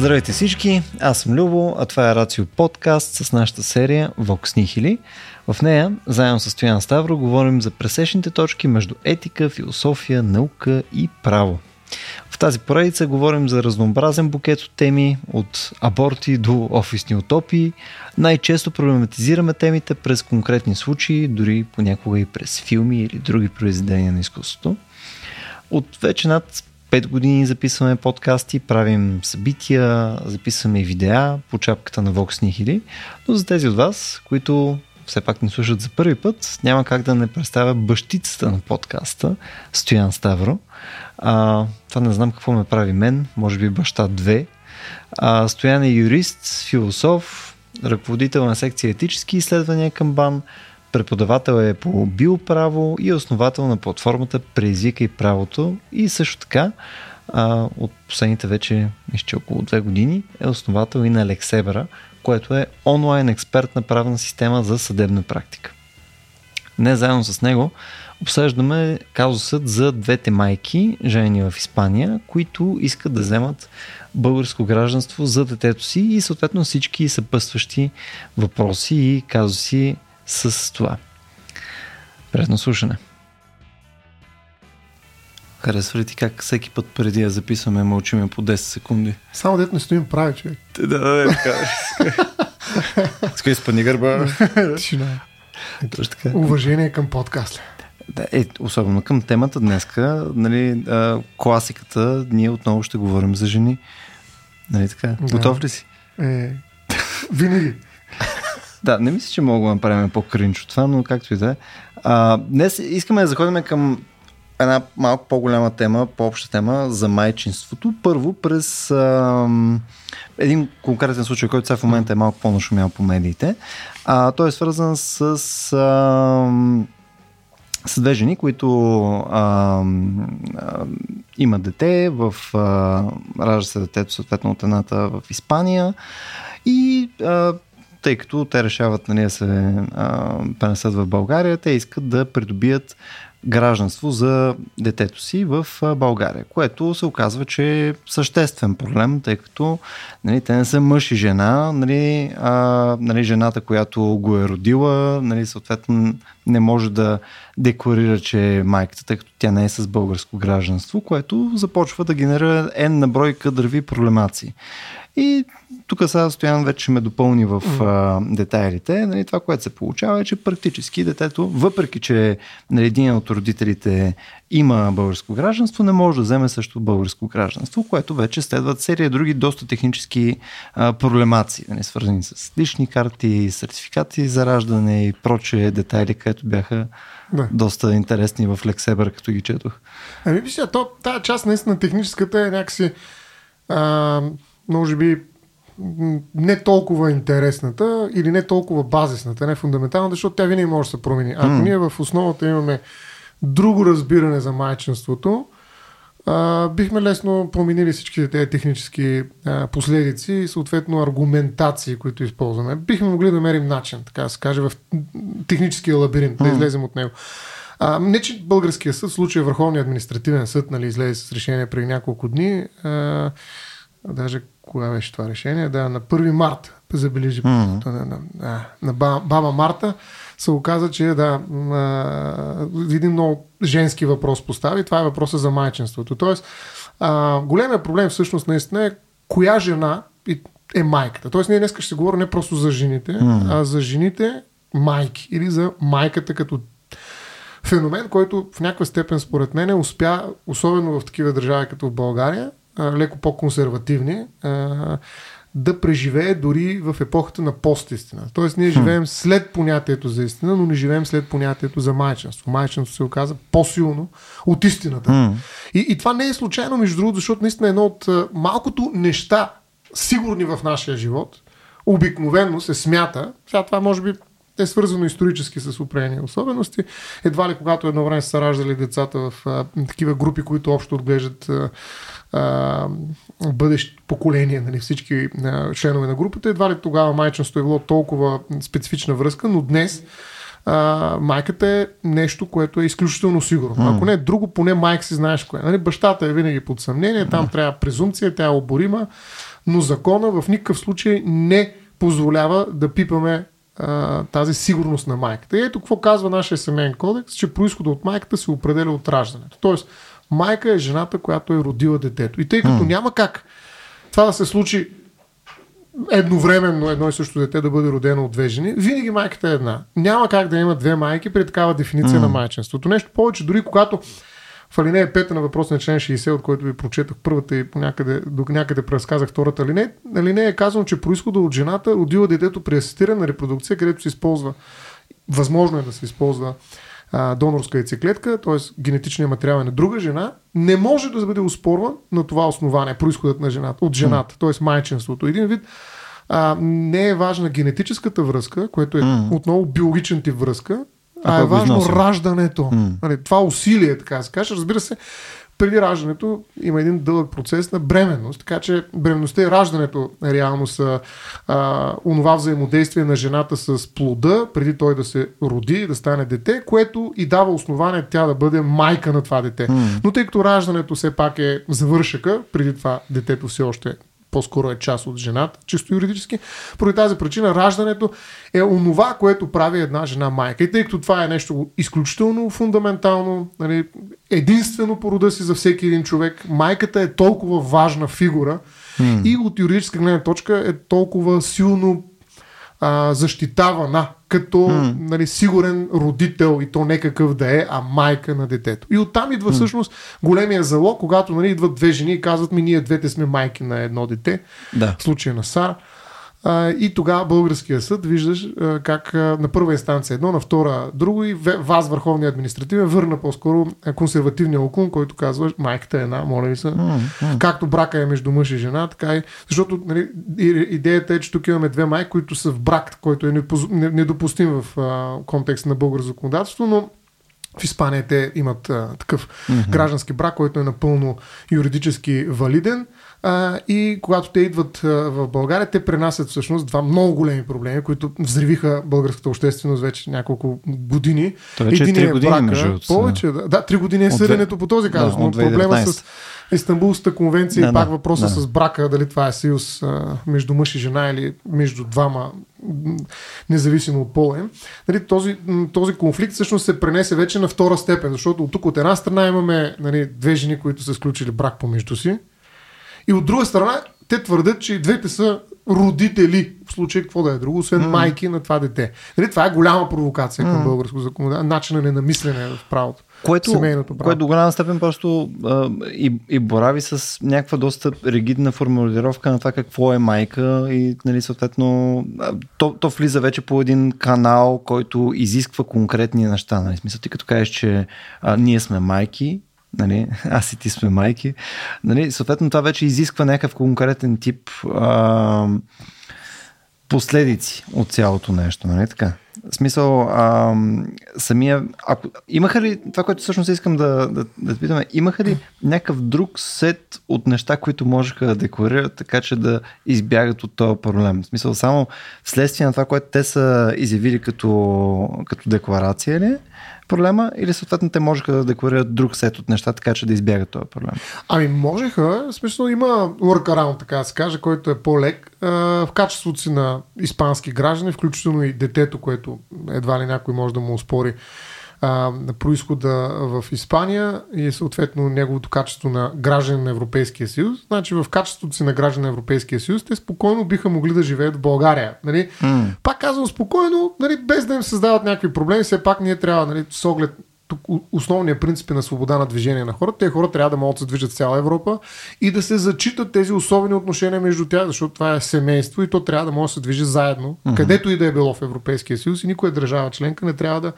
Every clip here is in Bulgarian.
Здравейте всички, аз съм Любо, а това е Рацио подкаст с нашата серия Vox Nihili. В нея, заедно с Стоян Ставро, говорим за пресечните точки между етика, философия, наука и право. В тази поредица говорим за разнообразен букет от теми, от аборти до офисни утопии. Най-често проблематизираме темите през конкретни случаи, дори понякога и през филми или други произведения на изкуството. От вече над 5 години записваме подкасти, правим събития, записваме видеа по чапката на Vox Nihili, но за тези от вас, които все пак ни слушат за първи път, няма как да не представя бащицата на подкаста, Стоян Ставро. А, това не знам какво ме прави мен, може би баща 2. А, Стоян е юрист, философ, ръководител на секция етически изследвания към БАН, Преподавател е по биоправо и е основател на платформата Преизвика и правото и също така а, от последните вече мисля, около две години е основател и на Лексебера, което е онлайн експертна правна система за съдебна практика. Не заедно с него обсъждаме казусът за двете майки, жени в Испания, които искат да вземат българско гражданство за детето си и съответно всички съпътстващи въпроси и казуси с това. Приятно слушане. Харесва ли ти как всеки път преди да записваме мълчиме по 10 секунди? Само дето не стоим прави, човек. Да, да, да, така. Скай спани гърба. Тишина. Точно така. Уважение към подкаста. Да, е, особено към темата днеска, нали, а, класиката, ние отново ще говорим за жени. Нали така? Да. Готов ли си? Е, винаги. Да, не мисля, че мога да направим по-кринч от това, но както и да е. Днес искаме да заходим към една малко по-голяма тема, по-обща тема за майчинството. Първо през а, един конкретен случай, който сега в момента е малко по-нашумял по медиите. А, той е свързан с а, с две жени, които а, а, имат дете, в, а, ражда се детето съответно от едната в Испания и а, тъй като те решават нали, да се пренесат в България, те искат да придобият гражданство за детето си в България, което се оказва, че е съществен проблем, тъй като нали, те не са мъж и жена, нали, а, нали, жената, която го е родила, нали, съответно не може да декларира, че е майката, тъй като тя не е с българско гражданство, което започва да генерира N на брой кадърви проблемации. И тук сега Стоян вече ме допълни в а, детайлите. Нали, това, което се получава е, че практически детето, въпреки че нали, един от родителите има българско гражданство, не може да вземе също българско гражданство, което вече следват серия други доста технически а, проблемации, нали, свързани с лични карти, сертификати за раждане и прочие детайли, където бяха да. доста интересни в Лексебър, като ги четох. Ами, вижте, то, тази част наистина техническата е някакси а, може би не толкова интересната или не толкова базисната, не фундаменталната, защото тя винаги може да се промени. Ако mm. ние в основата имаме друго разбиране за майчинството, а, бихме лесно променили всички тези технически а, последици и съответно аргументации, които използваме. Бихме могли да намерим начин, така да се каже, в техническия лабиринт, mm. да излезем от него. А, не, че българския съд, в случая Върховния административен съд, нали, излезе с решение преди няколко дни, а, даже кога беше това решение, да, на 1 марта, забележи, mm-hmm. на, на, на, на баба Марта, се оказа, че да, а, един много женски въпрос постави. Това е въпроса за майчинството. Тоест, а, големия проблем всъщност наистина е коя жена е майката. Тоест, ние днес ще говорим не просто за жените, mm-hmm. а за жените майки или за майката като феномен, който в някаква степен според мен успя, особено в такива държави като в България, леко по-консервативни, да преживее дори в епохата на постистина. Тоест ние живеем след понятието за истина, но не живеем след понятието за майчинство. Майчинство се оказа по-силно от истината. И, и това не е случайно, между другото, защото наистина едно от малкото неща, сигурни в нашия живот, обикновено се смята, сега това може би е свързано исторически с определени особености. Едва ли когато едно време са раждали децата в а, такива групи, които общо отглеждат а, а, бъдещ поколение, нали, всички а, членове на групата, едва ли тогава майчинството е било толкова специфична връзка, но днес а, майката е нещо, което е изключително сигурно. Mm. Ако не е друго, поне майка си знаеш кое. Нали, бащата е винаги под съмнение, там mm. трябва презумпция, тя е оборима. но закона в никакъв случай не позволява да пипаме а, тази сигурност на майката. И ето какво казва нашия семейен кодекс, че происхода от майката се определя от раждането. Тоест, майка е жената, която е родила детето. И тъй като mm. няма как това да се случи едновременно едно и също дете да бъде родено от две жени, винаги майката е една. Няма как да има две майки при такава дефиниция mm. на майчинството. Нещо повече, дори когато в алинея 5 на въпрос на член 60, от който ви прочетах първата и някъде, до някъде преразказах втората алинея, алинея е казано, че происхода от жената родила детето при асистирана репродукция, където се използва, възможно е да се използва а, донорска яйцеклетка, т.е. генетичният материал е на друга жена, не може да бъде успорван на това основание, происходът на жената, от жената, т.е. майчинството. Един вид а, не е важна генетическата връзка, което е mm. отново биологичен тип връзка, а, е важно раждането. Mm. Нали, това усилие, така да се каже. Разбира се, преди раждането има един дълъг процес на бременност, така че бременността и раждането реално са а, онова взаимодействие на жената с плода, преди той да се роди, да стане дете, което и дава основание тя да бъде майка на това дете. Mm. Но тъй като раждането все пак е завършъка, преди това детето все още по-скоро е част от жената, чисто юридически. Поради тази причина раждането е онова, което прави една жена майка. И тъй като това е нещо изключително фундаментално, нали, единствено по рода си за всеки един човек, майката е толкова важна фигура mm. и от юридическа гледна точка е толкова силно а, защитавана като mm. нали, сигурен родител и то не какъв да е, а майка на детето. И оттам идва mm. всъщност големия залог, когато нали, идват две жени и казват ми ние двете сме майки на едно дете. Да. В случая на Сара. А, и тогава българския съд виждаш а, как а, на първа инстанция едно, на втора друго и вас, Върховния административен, върна по-скоро консервативния окун, който казва майката е една, моля ви се. Mm-hmm. Както брака е между мъж и жена, така и. Защото нали, идеята е, че тук имаме две майки, които са в брак, който е недопустим в а, контекст на българско законодателство, но в Испания те имат а, такъв mm-hmm. граждански брак, който е напълно юридически валиден. А, и когато те идват а, в България, те пренасят всъщност два много големи проблеми, които взривиха българската общественост вече няколко години. Един е години, брака, между повече, да, да, три години е съденето по този казус, да, но проблема с Истанбулската конвенция да, и пак да, въпроса да. с брака, дали това е съюз а, между мъж и жена или между двама, независимо от пола им. Нали, този, този конфликт всъщност се пренесе вече на втора степен, защото от тук от една страна имаме нали, две жени, които са сключили брак помежду си, и от друга страна, те твърдят, че двете са родители, в случай какво да е друго, освен mm. майки на това дете. Нали, това е голяма провокация към mm. българско законодателство, начина на намислене в правото. Което, семейното право. което до голяма степен просто а, и, и борави с някаква доста ригидна формулировка на това какво е майка и нали, съответно то, то влиза вече по един канал, който изисква конкретни неща. Нали? Смисъл, ти като кажеш, че а, ние сме майки, нали, аз и ти сме майки, нали, съответно това вече изисква някакъв конкретен тип а, последици от цялото нещо, нали? Така? В смисъл, а, самия, ако, имаха ли, това, което всъщност искам да, да, да питаме, имаха ли някакъв друг сет от неща, които можеха да декларират, така че да избягат от този проблем? В смисъл, само вследствие на това, което те са изявили като, като декларация ли? проблема или съответно те можеха да декларират друг сет от неща, така че да избягат този проблем? Ами можеха, в смисъл има workaround, така да се каже, който е по-лек. В качеството си на испански граждани, включително и детето, което едва ли някой може да му успори а, происхода в Испания и съответно неговото качество на граждан на Европейския съюз. Значи в качеството си на граждан на Европейския съюз те спокойно биха могли да живеят в България. Нали? Mm. Пак казвам спокойно, нали, без да им създават някакви проблеми, все пак ние трябва нали, с оглед тук основният принцип е на свобода на движение на хората. Те хора трябва да могат да се движат цяла Европа и да се зачитат тези особени отношения между тях, защото това е семейство и то трябва да може да се движи заедно, mm-hmm. където и да е било в Европейския съюз и никоя държава членка не трябва да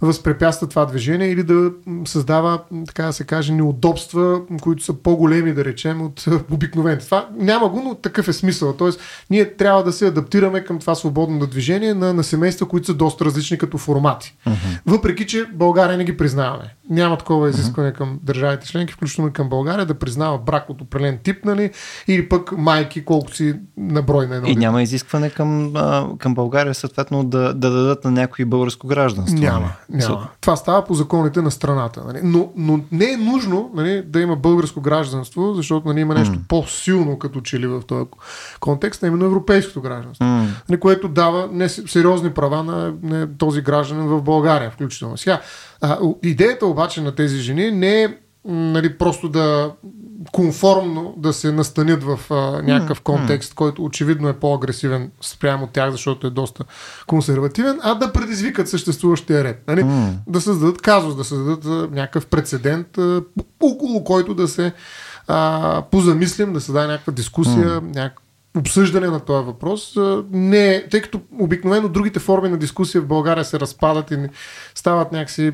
възпрепятства това движение или да създава, така да се каже, неудобства, които са по-големи, да речем, от обикновените. Това няма го, но такъв е смисъл. Тоест, ние трябва да се адаптираме към това свободно движение на, на семейства, които са доста различни като формати. Uh-huh. Въпреки, че България не ги признаваме. Няма такова изискване uh-huh. към държавите членки, включително към България, да признава брак от определен тип, нали, или пък майки, колко си на брой на едно. И няма изискване към, към България, съответно, да, да дадат на някой българско гражданство. Няма. Няма. Това става по законите на страната. Нали? Но, но не е нужно нали, да има българско гражданство, защото нали, има нещо mm. по-силно като че ли в този контекст, а именно европейското гражданство, mm. нали, което дава не, сериозни права на, на този гражданин в България, включително. Сега, а, идеята обаче на тези жени не е нали, просто да конформно да се настанят в а, някакъв контекст, който очевидно е по-агресивен спрямо тях, защото е доста консервативен, а да предизвикат съществуващия ред. Нали? Mm. Да създадат казус, да създадат а, някакъв прецедент, а, около който да се а, позамислим, да се даде някаква дискусия, mm. някакъв обсъждане на този въпрос. Не, тъй като обикновено другите форми на дискусия в България се разпадат и стават някакси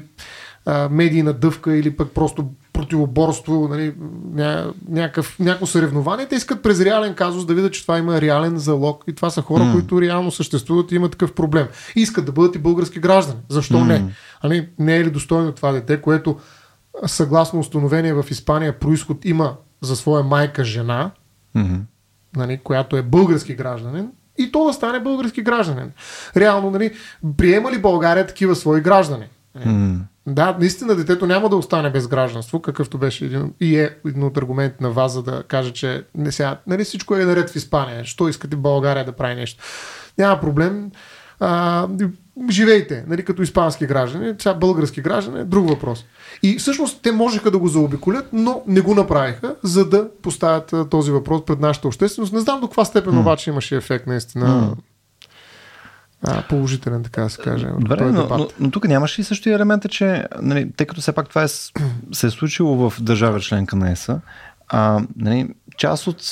а, медийна дъвка или пък просто противоборство, нали, ня, някакъв, някакво съревнование. Те искат през реален казус да видят, че това има реален залог и това са хора, mm. които реално съществуват и имат такъв проблем. И искат да бъдат и български граждани. Защо mm. не? Али, не е ли достойно това дете, което съгласно установение в Испания происход има за своя майка жена, mm-hmm. нали, която е български гражданин, и то да стане български гражданин. Реално, нали, приема ли България такива свои граждани? Mm. Да, наистина детето няма да остане без гражданство, какъвто беше един, и е един от аргументите на вас, за да каже, че не сега, нали всичко е наред в Испания, що искате България да прави нещо. Няма проблем. А, живейте, нали, като испански граждани, сега български граждани, е друг въпрос. И всъщност те можеха да го заобиколят, но не го направиха, за да поставят този въпрос пред нашата общественост. Не знам до каква степен mm. обаче имаше ефект наистина. Mm а, положителен, така да се каже. Добре, но, но, но тук нямаше и също и елемента, че нали, тъй като все пак това е, се е случило в държава членка на ЕСА, а, нали, част от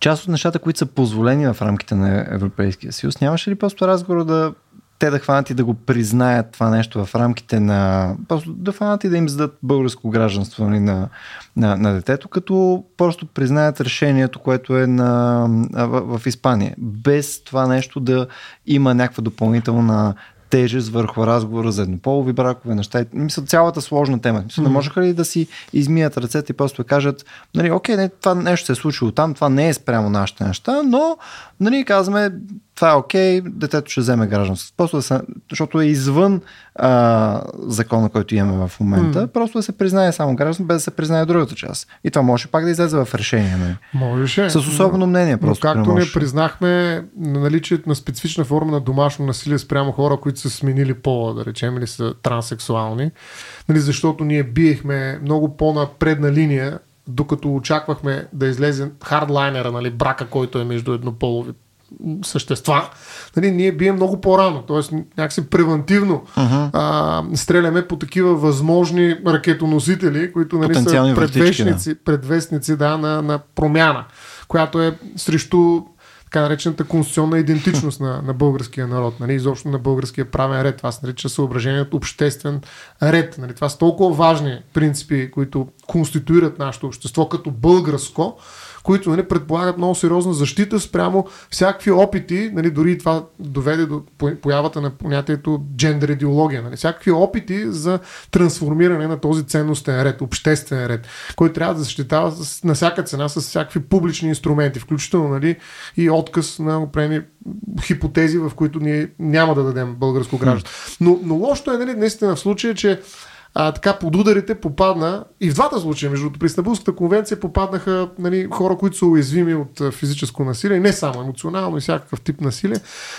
част от нещата, които са позволени в рамките на Европейския съюз, нямаше ли просто разговор да те да хванат и да го признаят това нещо в рамките на... Просто да хванат и да им зададат българско гражданство нали, на, на, на детето, като просто признаят решението, което е на, в, в Испания. Без това нещо да има някаква допълнителна тежест върху разговора за еднополови бракове, неща. Мисля, цялата сложна тема. Мисля, не можеха ли да си измият ръцете и просто да кажат, нали, окей, не, това нещо се е случило там, това не е спрямо нашите неща, но нали, казваме, това е окей, детето ще вземе гражданство. Просто да се, защото е извън а, закона, който имаме в момента, mm. просто да се признае само гражданство, без да се признае другата част. И това може пак да излезе в решение. Нали? Можеше. С особено мнение. Просто, но както не признахме наличието на специфична форма на домашно насилие спрямо хора, които са сменили пола, да речем, или са транссексуални, нали, защото ние биехме много по-на предна линия докато очаквахме да излезе хардлайнера, нали, брака, който е между еднополови същества, нали, ние бием много по-рано, т.е. някакси превентивно uh-huh. а, стреляме по такива възможни ракетоносители, които нали, са предвестници, да. предвестници да, на, на промяна, която е срещу така наречената конституционна идентичност на, на българския народ, нали, изобщо на българския правен ред. Това се нарича съображението обществен ред. Нали. Това са толкова важни принципи, които конституират нашето общество като българско, които нали, предполагат много сериозна защита спрямо всякакви опити, нали, дори това доведе до появата на понятието джендер идеология, нали, всякакви опити за трансформиране на този ценностен ред, обществен ред, който трябва да защитава на всяка цена с всякакви публични инструменти, включително нали, и отказ на определени хипотези, в които ние няма да дадем българско гражданство. Но, но лошото е нали, наистина в случая, че а, така под ударите попадна и в двата случая, между при Стамбулската конвенция попаднаха нали, хора, които са уязвими от физическо насилие, не само емоционално и всякакъв тип насилие.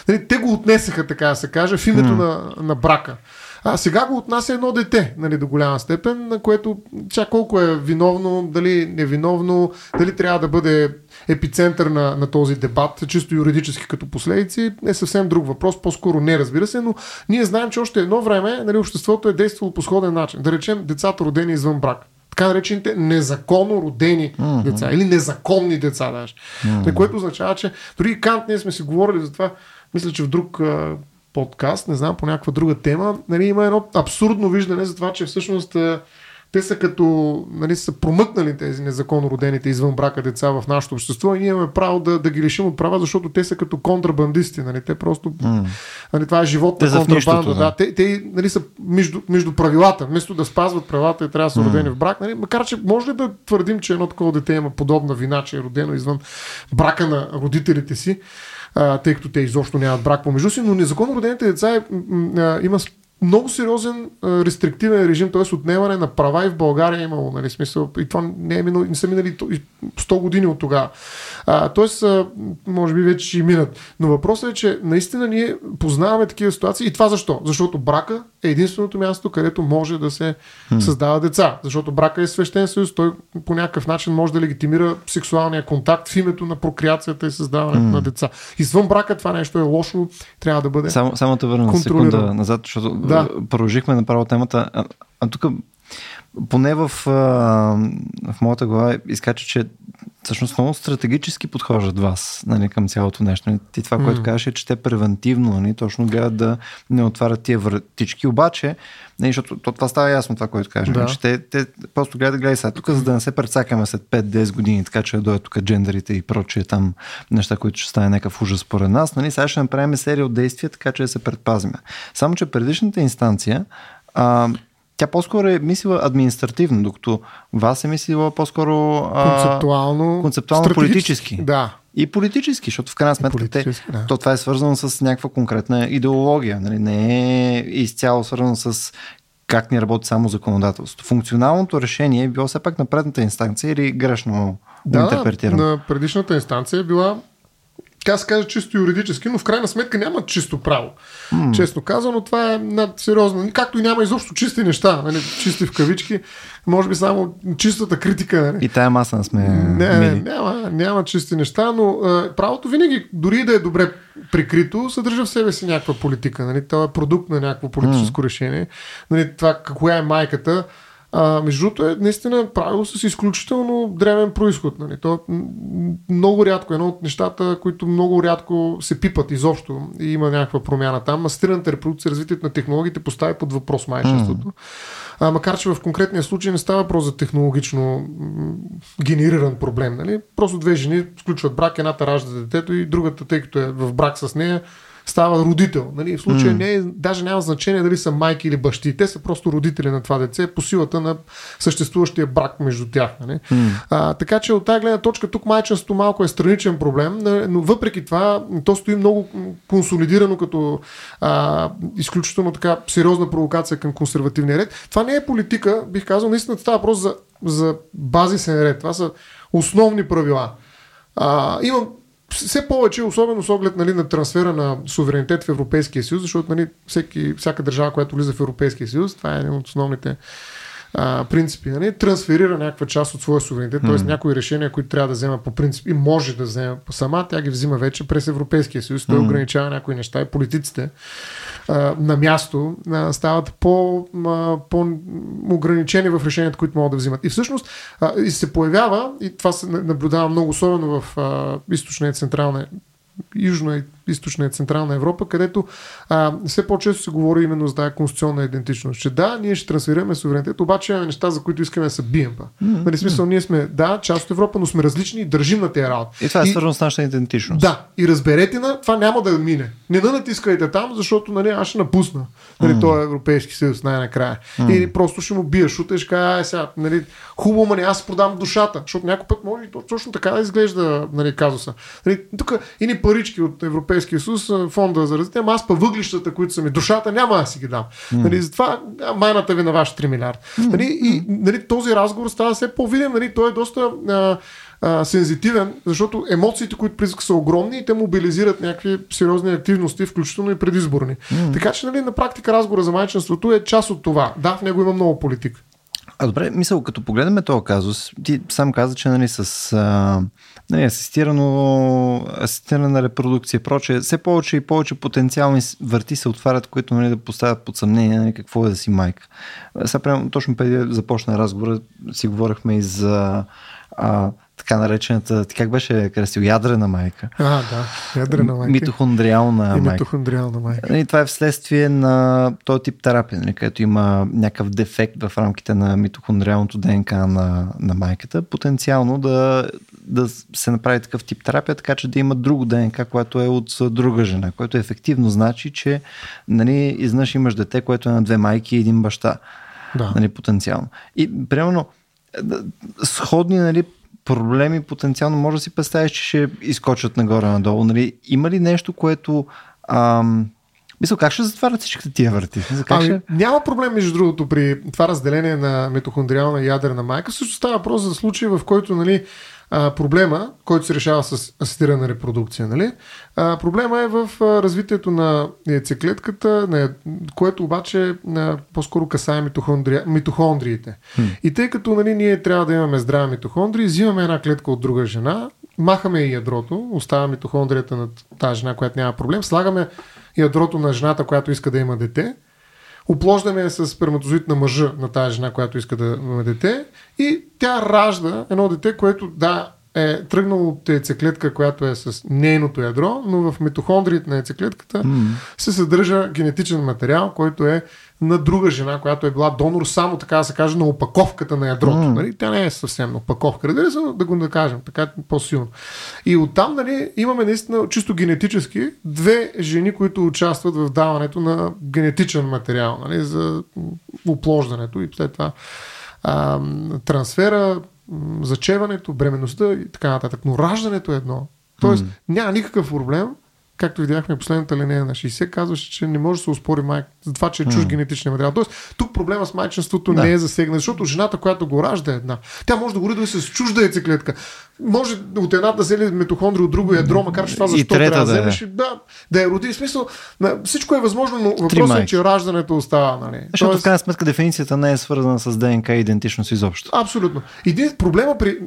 Нали, те го отнесаха, така да се каже, в името mm. на, на брака. А сега го отнася едно дете, нали, до голяма степен, на което чак колко е виновно, дали невиновно, дали трябва да бъде епицентър на, на този дебат, чисто юридически като последици, е съвсем друг въпрос, по-скоро не разбира се, но ние знаем, че още едно време нали, обществото е действало по сходен начин. Да речем децата родени извън брак така наречените незаконно родени mm-hmm. деца или незаконни деца даже. Mm-hmm. Което означава, че дори и Кант ние сме си говорили за това, мисля, че в друг а, подкаст, не знам, по някаква друга тема, нали, има едно абсурдно виждане за това, че всъщност а, те са като, нали, са промъкнали тези незаконно родените извън брака деца в нашето общество и ние имаме право да, да ги лишим от права, защото те са като контрабандисти. Нали, те просто, mm. нали, това е живот на контрабанда. Да. да. Те, те нали, са между, между правилата. Вместо да спазват правилата и трябва да са mm. родени в брак. Нали, макар, че може ли да твърдим, че едно такова дете има подобна вина, че е родено извън брака на родителите си, а, тъй като те изобщо нямат брак помежду си, но незаконно родените деца е, а, има много сериозен а, рестриктивен режим, т.е. отнемане на права и в България е имало, нали, смисъл, и това не, е минало, не са минали 100 години от тогава. Тоест, а, може би вече ще и минат. Но въпросът е, че наистина ние познаваме такива ситуации и това защо? Защото брака е единственото място, където може да се hmm. създава деца. Защото брака е свещен съюз, той по някакъв начин може да легитимира сексуалния контакт в името на прокреацията и създаването hmm. на деца. Извън брака това нещо е лошо, трябва да бъде. Само, само да върна секунда назад, защото да. продължихме направо темата. А, а тук поне в, в моята глава изкача, че всъщност много стратегически подхождат вас нали, към цялото нещо. Ти това, което mm. кажеш е, че те превентивно нали, точно гледат да не отварят тия вратички. Обаче, нали, защото то, това става ясно това, което кажеш. Да. Нали, че те, те просто гледат, гледай сега, тук за да не се прецакаме след 5-10 години, така че да дойдат тук джендерите и прочие там неща, които ще стане някакъв ужас според нас. Нали, сега ще направим серия от действия, така че да се предпазиме. Само, че предишната инстанция а, тя по-скоро е мислила административно, докато вас е мислила по-скоро концептуално, концептуално политически. Да. И политически, защото в крайна сметка те, да. то това е свързано с някаква конкретна идеология. Нали? Не е изцяло свързано с как ни работи само законодателство. Функционалното решение е било все пак на предната инстанция или грешно да, интерпретирано? на предишната инстанция е била така се каже чисто юридически, но в крайна сметка няма чисто право. Mm. Честно казано, това е над сериозно. Както и няма изобщо чисти неща, нали, чисти в кавички. Може би само чистата критика. Нали. И тая маса не сме. Не, мили. няма, няма чисти неща, но а, правото винаги, дори да е добре прикрито, съдържа в себе си някаква политика. Нали. Това е продукт на някакво политическо mm. решение. Нали, това, коя е майката а, между другото е наистина правило с изключително древен происход. Нали. То е много рядко, едно от нещата, които много рядко се пипат изобщо и има някаква промяна там. Асистираната репродукция, развитието на технологиите поставя под въпрос майчеството. Mm. А, макар, че в конкретния случай не става въпрос за технологично генериран проблем. Нали. Просто две жени сключват брак, едната ражда детето и другата, тъй като е в брак с нея, става родител. Нали? В случая mm. не е, даже няма значение дали са майки или бащи. Те са просто родители на това деце по силата на съществуващия брак между тях. Нали? Mm. А, така че от тази гледна точка тук майчинството малко е страничен проблем, но въпреки това то стои много консолидирано като а, изключително така сериозна провокация към консервативния ред. Това не е политика, бих казал, наистина става въпрос за, за базисен ред. Това са основни правила. А, имам все повече, особено с оглед нали, на трансфера на суверенитет в Европейския съюз, защото нали, всеки, всяка държава, която влиза в Европейския съюз, това е един от основните а, принципи, нали, трансферира някаква част от своя суверенитет, т.е. някои решения, които трябва да взема по принцип и може да взема сама, тя ги взима вече през Европейския съюз. Той ограничава някои неща и политиците а, на място а, стават по, а, по-ограничени в решенията, които могат да взимат. И всъщност а, и се появява, и това се наблюдава много особено в а, източна и централна Южна и източна и централна Европа, където а, все по-често се говори именно за тази конституционна идентичност. Че да, ние ще трансферираме суверенитет, обаче имаме неща, за които искаме да се бием. Mm-hmm. Нали, смисъл, ние сме, да, част от Европа, но сме различни и държим на тези работи. И това е свързано с нашата идентичност. Да, и разберете на, това няма да мине. Не да натискайте там, защото нали, аз ще напусна. Нали, mm-hmm. Той е Европейски съюз най-накрая. Mm-hmm. Или просто ще му бия шута и ще кажа, ай сега, нали, хубаво, ма не, аз продам душата, защото някой път може и точно така да изглежда нали, казуса. Нали, тук и ни парички от Европейския съюз, фонда за развитие, аз па въглищата, които са ми душата, няма да си ги дам. Mm. Нали, затова майната ви на вашите 3 милиарда. Mm. Нали, и нали, този разговор става все по-видим, нали, той е доста а, а, сензитивен, защото емоциите, които призвук са огромни и те мобилизират някакви сериозни активности, включително и предизборни. Mm. Така че нали, на практика разговора за майчинството е част от това. Да, в него има много политика. А добре, мисъл, като погледнем този казус, ти сам каза, че нали, с а, нали, асистирано, асистирана репродукция и прочее, все повече и повече потенциални върти се отварят, които нали, да поставят под съмнение нали, какво е да си майка. Сега, прямо, точно преди започна разговора, си говорихме и за а, така наречената, ти как беше красил, ядрена майка. А, да, ядрена майка. Митохондриална и майка. Митохондриална майка. И това е вследствие на този тип терапия, нали, където има някакъв дефект в рамките на митохондриалното ДНК на, на майката, потенциално да, да се направи такъв тип терапия, така че да има друго ДНК, което е от друга жена, което ефективно значи, че нали, изнъж имаш дете, което е на две майки и един баща. Да. Нали, потенциално. И примерно, сходни нали, проблеми потенциално може да си представиш, че ще изкочат нагоре-надолу. Нали? Има ли нещо, което... Ам... Мисля, как ще затварят всичките тия врати? Как Ами, ще... няма проблем, между другото, при това разделение на митохондриална и ядрена майка. Също става въпрос за случаи, в който нали, а, проблема, който се решава с асистирана репродукция, нали? а, проблема е в а, развитието на яйцеклетката, на, което обаче а, по-скоро касае митохондри... митохондриите. Хм. И тъй като нали, ние трябва да имаме здрави митохондрии, взимаме една клетка от друга жена, махаме и ядрото, остава митохондрията на тази жена, която няма проблем, слагаме ядрото на жената, която иска да има дете, оплождаме с сперматозоид на мъжа на тази жена, която иска да има дете и тя ражда едно дете, което да е тръгнало от яйцеклетка, която е с нейното ядро, но в митохондриите на яйцеклетката М. се съдържа генетичен материал, който е на друга жена, която е била донор само така да се каже на опаковката на ядрото. М. Нали? Тя не е съвсем на опаковка, разбира се, да го накажем, така по-силно. И оттам нали, имаме наистина чисто генетически две жени, които участват в даването на генетичен материал нали, за оплождането и след това а, трансфера, зачеването, бременността и така нататък. Но раждането е едно. Тоест М. няма никакъв проблем както видяхме последната линия на 60, казваше, че не може да се успори майка за това, че е чуж М. генетичен материал. Тоест, тук проблема с майчинството Да. не е засегнат, защото жената, която го ражда е една. Тя може да го роди с чужда яйцеклетка. Може от една да вземе митохондри, от друго ядро, макар че това защо трябва да да е. вземеш. и Да, да я роди. В смисъл, на- всичко е възможно, но въпросът е, че раждането остава. Нали? Защото в крайна сметка дефиницията не е свързана с ДНК и идентичност изобщо. Абсолютно. Един проблема при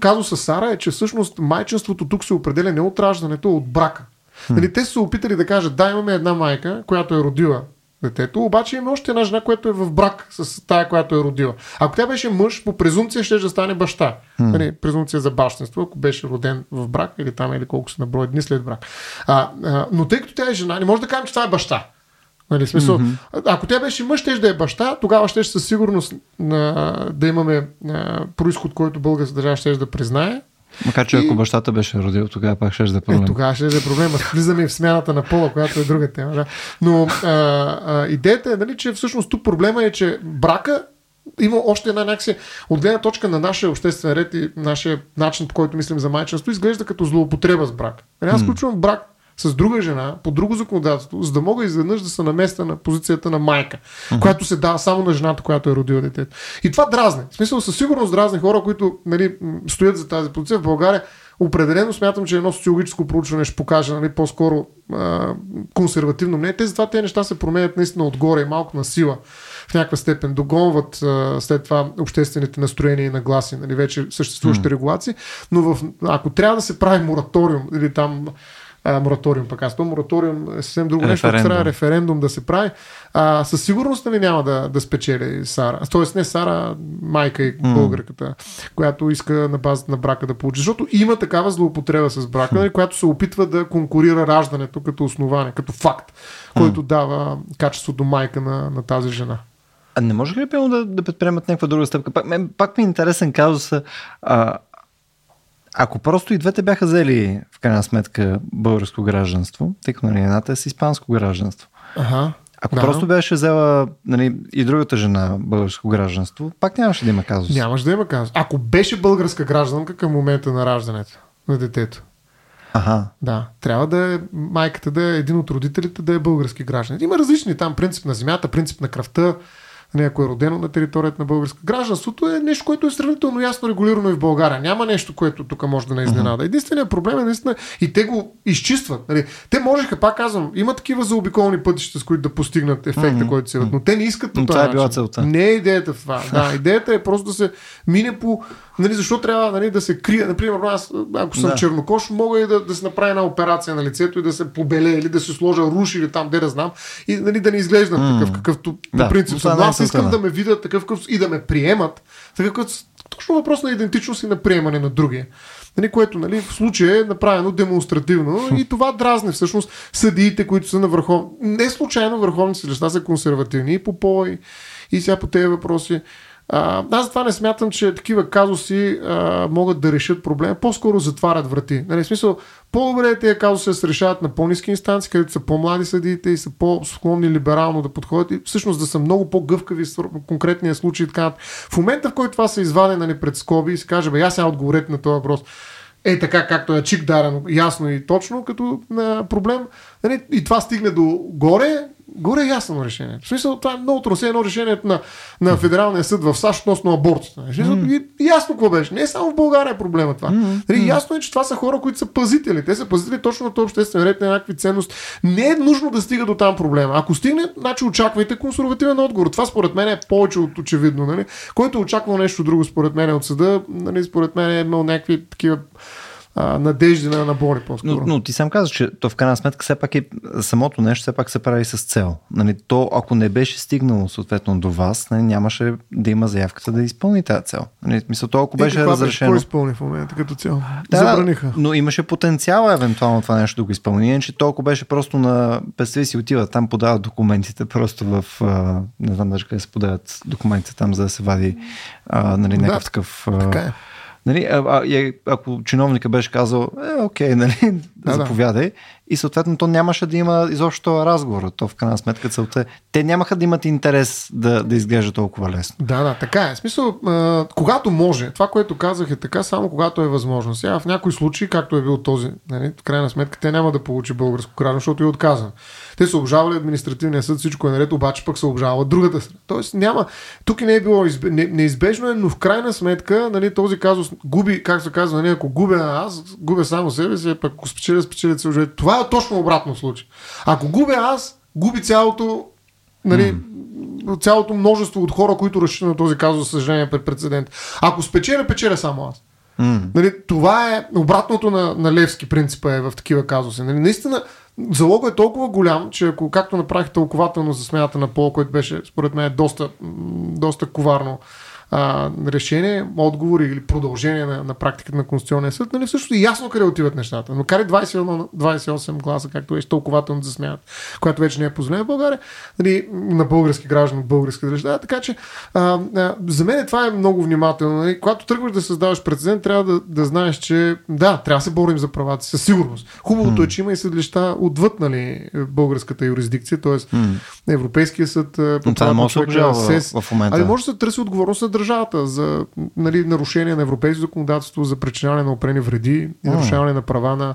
казуса Сара е, че всъщност майчинството тук се определя не от раждането, а от брака. Нали, те са се опитали да кажат, да, имаме една майка, която е родила детето, обаче има още една жена, която е в брак с тая, която е родила. Ако тя беше мъж, по презумпция ще да стане баща. Нали, презумпция за бащенство, ако беше роден в брак или там или колко се наброя дни след брак. А, а, но тъй като тя е жена, не може да кажем, че това е баща. Нали, смисъл, mm-hmm. Ако тя беше мъж, ще да е баща, тогава ще със сигурност на, да имаме а, происход, който българската държава ще да признае. Макар че И- ако бащата беше родил, тогава пак ще да е Е, проблем. тогава ще е проблема. Влизаме и в смяната на пола, която е друга тема. Да. Но а, а, идеята е, нали, че всъщност тук проблема е, че брака има още една някакси, от гледна точка на нашия обществен ред и нашия начин, по който мислим за майчинство, изглежда като злоупотреба с брак. Нали, Аз включвам брак с друга жена, по друго законодателство, за да мога изведнъж да се наместа на позицията на майка, която се дава само на жената, която е родила детето. И това дразне. В смисъл, със сигурност дразне хора, които нали, стоят за тази позиция. В България определено смятам, че едно социологическо проучване ще покаже нали, по-скоро а, консервативно мнение. Те затова тези неща се променят наистина отгоре малко на сила в някаква степен догонват а, след това обществените настроения и нагласи, нали, вече съществуващите регулации, но в, ако трябва да се прави мораториум или там а, мораториум, пък аз то мораториум е съвсем друго нещо, ако трябва референдум да се прави, а, със сигурност нали, няма да, да спечели Сара. Тоест не Сара, майка и българката, която иска на базата на брака да получи. Защото има такава злоупотреба с брака, нали, която се опитва да конкурира раждането като основание, като факт, който дава качеството майка на, на тази жена. А не може ли да, да предприемат някаква друга стъпка? Пак, мен, пак ми е интересен казус. А, ако просто и двете бяха взели в крайна сметка българско гражданство, тъй като нали, едната е с испанско гражданство. Ага. Ако Да. просто беше взела нали, и другата жена българско гражданство, пак нямаше да има казус. Нямаш да има казус. Ако беше българска гражданка към момента на раждането на детето, Ага. Да, трябва да е майката да е един от родителите да е български гражданин. Има различни там принцип на земята, принцип на кръвта, нали, ако е родено на територията на българска. Гражданството е нещо, което е сравнително ясно регулирано и в България. Няма нещо, което тук може да не изненада. Единственият проблем е наистина и те го изчистват. Нали. Те можеха, пак казвам, има такива заобиколни пътища, с които да постигнат ефекта, Мгм. който се но те не искат по този това е била начин. целта. Не е идеята в това. Да, идеята е просто да се мине по... Нали, защо трябва нали, да се крие? Например, аз, ако съм Да. чернокош, мога и да, да се направи една операция на лицето и да се побеле или да се сложа руш или там, де да знам, и нали, да не изглеждам М. такъв, какъвто Да, по принцип съм. е аз искам да ме видят такъв какъв и да ме приемат. Такъв, като, точно въпрос на идентичност и на приемане на другия. Нали, което нали, в случая е направено демонстративно и това дразне всъщност съдиите, които са на върхов... Не случайно върховни съдилища са консервативни и по и, и сега по тези въпроси. А, аз затова не смятам, че такива казуси а, могат да решат проблема. По-скоро затварят врати. Нали, в смисъл, по-добре е тези казуси да се решават на по-низки инстанции, където са по-млади съдиите и са по-склонни либерално да подходят и всъщност да са много по-гъвкави в конкретния случай. Така. В момента, в който това са извадени нали, пред скоби и се каже, бе, аз сега отговорете на този въпрос е така, както е чик дарено, ясно и точно като а, проблем. Нали, и това стигне до горе, горе е ясно решение. В смисъл, това е много трудно. едно решението на, на Федералния съд в САЩ относно абортите. В смисъл, mm. ясно какво беше. Не е само в България е проблема това. Mm. Нали, ясно е, че това са хора, които са пазители. Те са пазители точно на този обществен ред, на някакви ценности. Не е нужно да стига до там проблема. Ако стигне, значи очаквайте консервативен отговор. Това според мен е повече от очевидно. Нали? Който е очаквал нещо друго според мен от съда, нали, според мен е имал някакви такива а, надежди на набори по-скоро. Но, но ти сам казваш, че то в крайна сметка все пак е самото нещо, все пак се прави с цел. Нали, то, ако не беше стигнало съответно до вас, нали, нямаше да има заявката да изпълни тази цел. Нали, мисля, то ако беше е, разрешено. Какво изпълни в момента като цел? Да, Забраниха. Но имаше потенциал евентуално това нещо да го изпълни. Че толкова беше просто на представи си отива там, подават документите просто в. Не знам даже къде се подават документите там, за да се вади а, нали, някакъв да, такъв. Така е Нали, а, а, ако чиновника беше казал, е, окей, нали, да, заповядай, да. и съответно то нямаше да има изобщо разговор. То в крайна сметка целта е. Те нямаха да имат интерес да, да изглежда толкова лесно. Да, да, така е. В смисъл, а, когато може, това, което казах е така, само когато е възможно. Сега в някои случаи, както е бил този, нали, в крайна сметка, те няма да получи българско гражданство, защото е отказан. Те са обжавали административния съд, всичко е наред, обаче пък се обжава другата страна. Тоест няма. Тук и не е било изб... не, неизбежно, е, но в крайна сметка нали, този казус губи, как се казва, нали, ако губя аз, губя само себе си, пък ако спечеля, спечеля се Това е точно обратно случай. Ако губя аз, губи цялото нали, mm. цялото множество от хора, които разчитат на този казус, съжаление, пред прецедент. Ако спечеля, печеля само аз. Mm. Нали, това е обратното на, на Левски принципа е в такива казуси. Нали, наистина, залогът е толкова голям, че ако както направих тълкователно за смяната на пол, което беше според мен доста, доста коварно а, решение, отговор или продължение на, на практиката на Конституционния съд, нали, всъщност е ясно къде отиват нещата. Но кари 21, 28 гласа, както беше тълкователно за смят, която вече не е позволена в България, нали, на български граждани от българска държава. Така че а, а, за мен това е много внимателно. Нали. Когато тръгваш да създаваш прецедент, трябва да, да знаеш, че да, трябва да се борим за правата си, със сигурност. Хубавото mm. е, че има и съдилища отвъд нали, българската юрисдикция, т.е. Mm. Европейския съд, по това може да се в момента. Ами може да се търси отговорност на държавата за нали, нарушение на европейско законодателство, за причиняване на опрени вреди и нарушаване на права на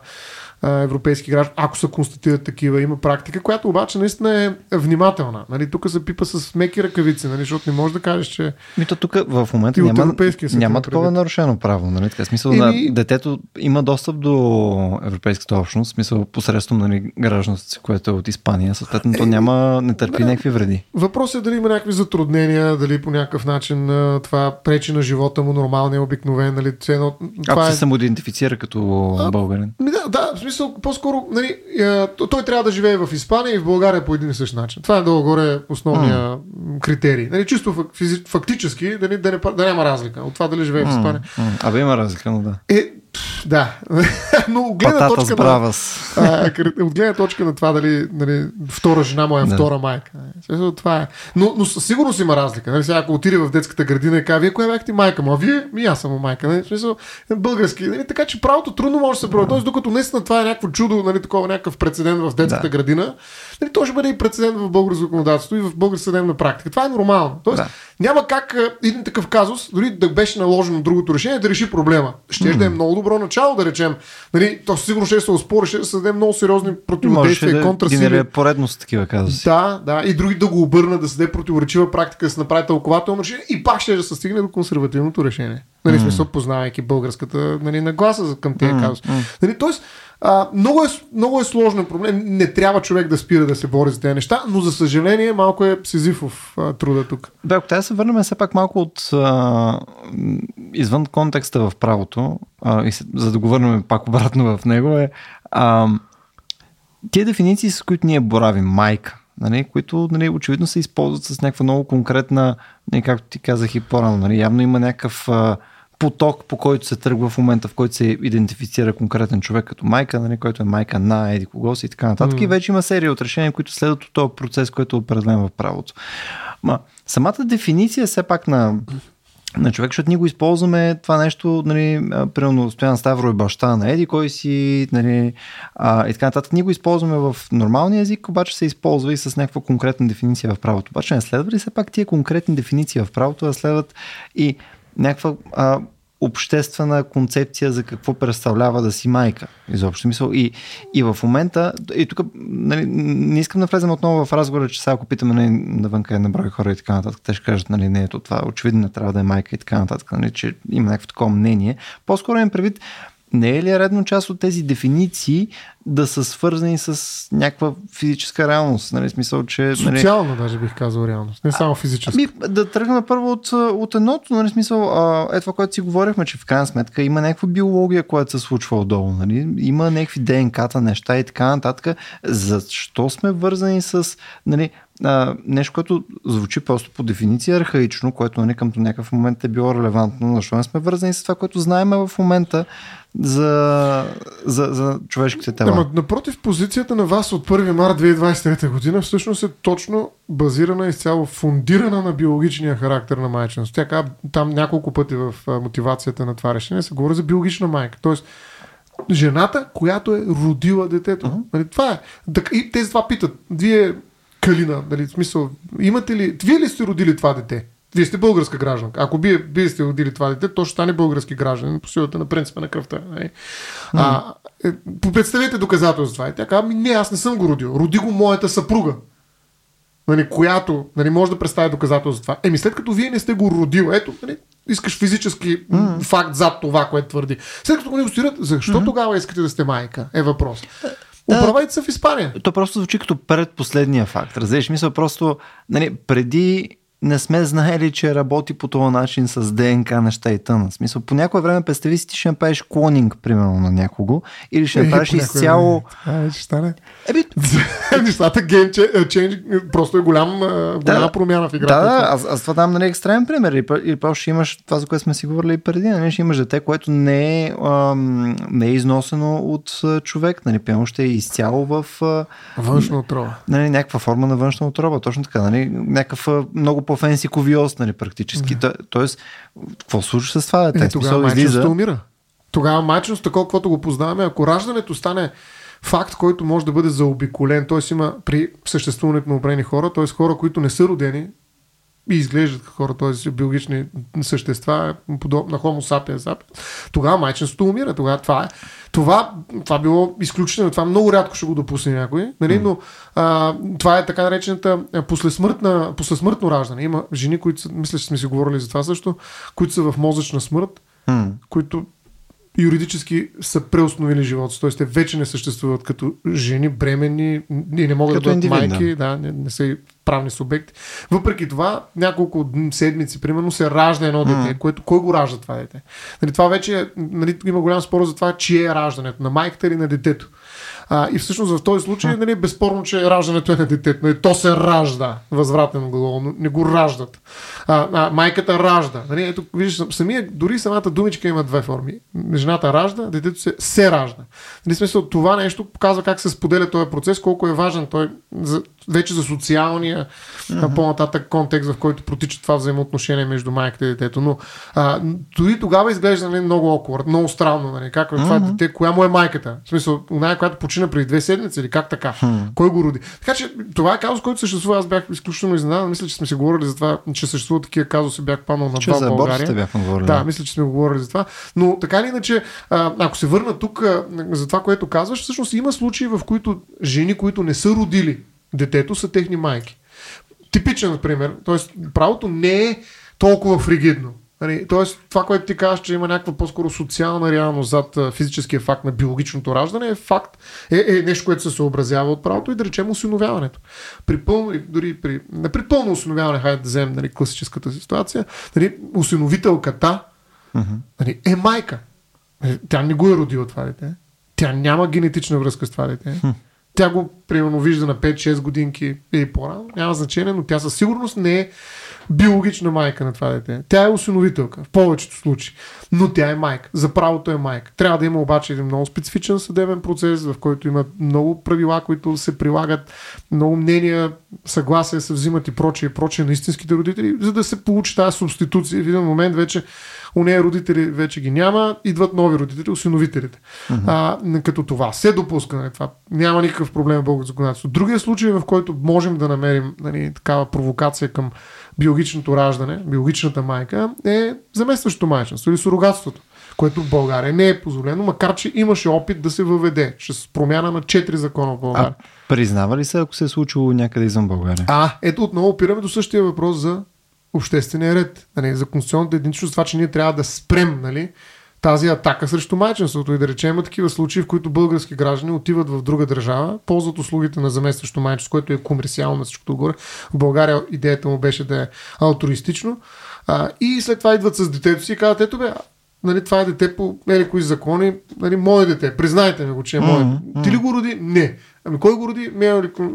европейски граждани, ако се констатират такива. Има практика, която обаче наистина е внимателна. Нали, тук се пипа с меки ръкавици, нали, защото не можеш да кажеш, че. Мито тук в момента няма, няма такова нарушено право. Нали? Така, смисъл Или... на детето има достъп до европейската общност, смисъл посредством нали, гражданството си, което е от Испания. Съответно, то е, няма, не търпи да, някакви вреди. Въпросът е дали има някакви затруднения, дали по някакъв начин това пречи на живота му, нормалния, обикновен. Нали, това Ако е... се самоидентифицира като а, българин. Да, да, смисъл, по-скоро, нали, той трябва да живее в Испания и в България по един и същ начин. Това е долу-горе основния mm. критерий. Нали, чисто фактически, да, да, не, да няма разлика от това дали живее mm. в Испания. Mm. Абе има разлика, но да. Е, да, но от гледна, точка на, а, от гледна точка на това дали нали, втора жена му е втора майка. Това е. Но, но със сигурност има разлика. Нали, сега, ако отиде в детската градина и каже, вие коя бяхте майка му, а вие, ми аз съм майка. Нали, смисъл, български. Нали, така че правото трудно може да се прави. Тоест, докато наистина това е някакво чудо, нали, такова някакъв прецедент в детската да. градина, нали, то ще бъде и прецедент в българско законодателство и в българска съдебна практика. Това е нормално. Тоест, да. няма как един такъв казус, дори да беше наложено другото решение, да реши проблема. Ще mm. да е много добро начало, да речем. Нали, то сигурно ще се оспори, ще се даде много сериозни противодействия и контрасили. Да поредност такива казуси. Да, да. И други да го обърнат, да се даде противоречива практика, да се направи тълкователно решение и пак ще да се стигне до консервативното решение. Нали, mm. смисъл, познавайки българската нали, нагласа към тези mm. казуси. Нали, тоест, а, много, е, много е сложен проблем. Не трябва човек да спира да се бори за тези неща, но за съжаление малко е сизифов а, труда тук. Да, ако трябва да се върнем все пак малко от а, извън контекста в правото, а, и за да го върнем пак обратно в него е а, тия дефиниции, с които ние боравим, майка, нали, които нали, очевидно се използват с някаква много конкретна, нали, както ти казах и по-рано, нали, явно има някакъв а, поток, по който се тръгва в момента, в който се идентифицира конкретен човек като майка, нали, който е майка на еди кого си и така нататък. Mm. И вече има серия от решения, които следват от този процес, който е определен в правото. Ма, самата дефиниция все пак на на човек, защото ние го използваме това нещо, нали, примерно Стоян Ставро е баща на Еди, кой си, нали, а, и така нататък. Ние го използваме в нормалния език, обаче се използва и с някаква конкретна дефиниция в правото. Обаче не следва ли все пак тия конкретни дефиниции в правото да следват и някаква а, обществена концепция за какво представлява да си майка. Изобщо мисъл. И, и в момента, и тук нали, не искам да влезем отново в разговора, че сега ако питаме нали, навънка на брой хора и така нататък, те ще кажат, нали, не, ето това очевидно не трябва да е майка и така нататък, нали, че има някакво такова мнение. По-скоро им предвид, не е ли редно част от тези дефиниции да са свързани с някаква физическа реалност? Нали, смисъл, че, нали... Социална, даже бих казал реалност, не само физическа. Ами, да тръгна първо от, от едното, нали, смисъл, а, е това, което си говорихме, че в крайна сметка има някаква биология, която се случва отдолу. Нали? Има някакви ДНК-та, неща и така нататък. Защо сме вързани с нали, а, нещо, което звучи просто по дефиниция архаично, което нали, към някакъв момент е било релевантно, защо не сме вързани с това, което знаем в момента за, за, за човешките тела. Ама, напротив, позицията на вас от 1 март 2023 година всъщност е точно базирана изцяло фундирана на биологичния характер на майчинство. Тя там няколко пъти в мотивацията на това решение се говори за биологична майка. Тоест, жената, която е родила детето. Uh-huh. Нали, това е. И тези това питат. Вие, Калина, нали, в смисъл, имате ли, вие ли сте родили това дете? Вие сте българска гражданка. Ако вие, вие сте родили това дете, то ще стане български гражданин по силата на принципа на кръвта. Не? А, е, представете доказателства. И тя казва, не, аз не съм го родил. Роди го моята съпруга. Нали, която нали, може да доказателства за това. Еми, след като вие не сте го родил, ето, нали, искаш физически mm. факт зад това, което твърди. След като го негостират, защо mm-hmm. тогава искате да сте майка? Е въпрос. Да, Управете се в Испания. То просто звучи като предпоследния факт. Разбираш, мисля просто, нали, преди не сме знаели, че работи по този начин с ДНК неща и тъна. Смисъл, по някое време представи си, ти ще направиш клонинг, примерно, на някого, или ще е, направиш изцяло... А, ще стане. Еби... Нещата гейм change просто е голям, голяма да, промяна в играта. Да, да, аз, аз това дам нали, екстремен пример. И, и просто ще имаш това, за което сме си говорили и преди. Нали, ще имаш дете, което не е, ам, не е износено от човек. Нали, пълно ще е изцяло в... Външна отрова. Нали, някаква форма на външна отрова. Точно така. Нали, някакъв много по-фенси ковиоз, нали, практически. Да. Тоест, какво случва с това дете? Е, тогава майчинството умира. Тогава майчинството, такова, каквото го познаваме, ако раждането стане факт, който може да бъде заобиколен, т.е. има при съществуването на обрени хора, т.е. хора, които не са родени, и изглеждат хора, т.е. биологични същества, подобно на Homo sapiens sapiens, тогава майчинството умира. Тогава това е. Това, това било изключително. Това много рядко ще го допусне някой. Нали? Но а, това е така наречената послесмъртна, послесмъртно раждане. Има жени, които са, мисля, че сме си говорили за това също, които са в мозъчна смърт, mm. които юридически са преустановили живота си. Тоест, те вече не съществуват като жени, бременни и не могат като да бъдат майки, да, не, не са правни субекти. Въпреки това, няколко седмици, примерно, се ражда едно дете, mm. което кой го ражда това дете? Нали, това вече нали, има голям спор за това, чие е раждането, на майката или на детето. А, и всъщност в този случай нали, безспорно, че раждането е на детето. Нали, то се ражда, възвратен глагол, но не го раждат. А, а, майката ражда. Нали, ето, виждаш, самия, дори самата думичка има две форми. Жената ражда, детето се, се ражда. Нали, смисъл, това нещо показва как се споделя този процес, колко е важен той за, вече за социалния uh-huh. по-нататък контекст, в който протича това взаимоотношение между майката и детето. Но а, дори тогава изглежда нали, много окор, много странно. Нали, как е uh-huh. това дете, коя му е майката? В смисъл, най която почина преди две седмици или как така? Uh-huh. Кой го роди? Така че това е казус, който съществува. Аз бях изключително изненадан. Мисля, че сме си говорили за това, че съществуват такива казуси. Бях панал на два в България. Бяхме говорили. Да, мисля, че сме говорили за това. Но така или иначе, а, ако се върна тук а, за това, което казваш, всъщност има случаи, в които жени, които не са родили детето са техни майки. Типичен пример. Тоест, правото не е толкова фригидно. Нали, тоест, това, което ти казваш, че има някаква по-скоро социална реалност зад физическия факт на биологичното раждане, е факт, е, е нещо, което се съобразява от правото и да речем осиновяването. При пълно, дори при, не при пълно осиновяване, хайде да вземем нали, класическата ситуация, нали, осиновителката uh-huh. нали, е майка. Нали, тя не го е родила това дете. Тя няма генетична връзка с това дете. Uh-huh. Тя го примерно вижда на 5-6 годинки или по-рано, няма значение, но тя със сигурност не е биологична майка на това дете. Тя е осиновителка в повечето случаи. но тя е майка. За правото е майка. Трябва да има обаче един много специфичен съдебен процес, в който има много правила, които се прилагат, много мнения, съгласия се взимат и прочее, и прочее на истинските родители, за да се получи тази субституция. В един момент вече у нея родители вече ги няма, идват нови родители, осиновителите. Uh-huh. А, като това се допуска, нали, това няма никакъв проблем в българското законодателство. Другия случай, в който можем да намерим нали, такава провокация към биологичното раждане, биологичната майка, е заместващото майчинство или сурогатството което в България не е позволено, макар че имаше опит да се въведе с промяна на 4 закона в България. А, признава ли се, ако се е случило някъде извън България? А, ето отново опираме до същия въпрос за обществения ред, нали, за конституционната идентичност, това, че ние трябва да спрем нали, тази атака срещу майчинството и да речем има такива случаи, в които български граждани отиват в друга държава, ползват услугите на заместващо майчинство, което е комерциално на всичкото отгоре. В България идеята му беше да е алтруистично. А, и след това идват с детето си и казват, ето бе, нали, това е дете по ели кои закони, нали, мое дете, признайте ми го, че е мое. Mm-hmm. Ти ли го роди? Не. Ами кой го роди? Ме, е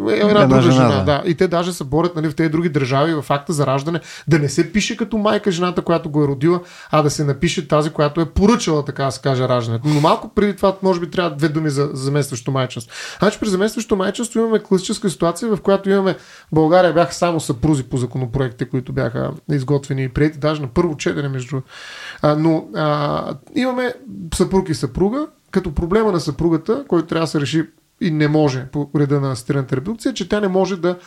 една друга жена. жена да. да. И те даже се борят нали, в тези други държави в факта за раждане да не се пише като майка жената, която го е родила, а да се напише тази, която е поръчала, така да се каже, раждането. Но малко преди това, може би, трябва две думи за заместващо майчинство. Значи при заместващо майчинство имаме класическа ситуация, в която имаме България бяха само съпрузи по законопроектите, които бяха изготвени и прияти, даже на първо четене между. А, но а, имаме съпруг и съпруга, като проблема на съпругата, който трябва да се реши и не може по реда на асистираната репродукция, че тя не може да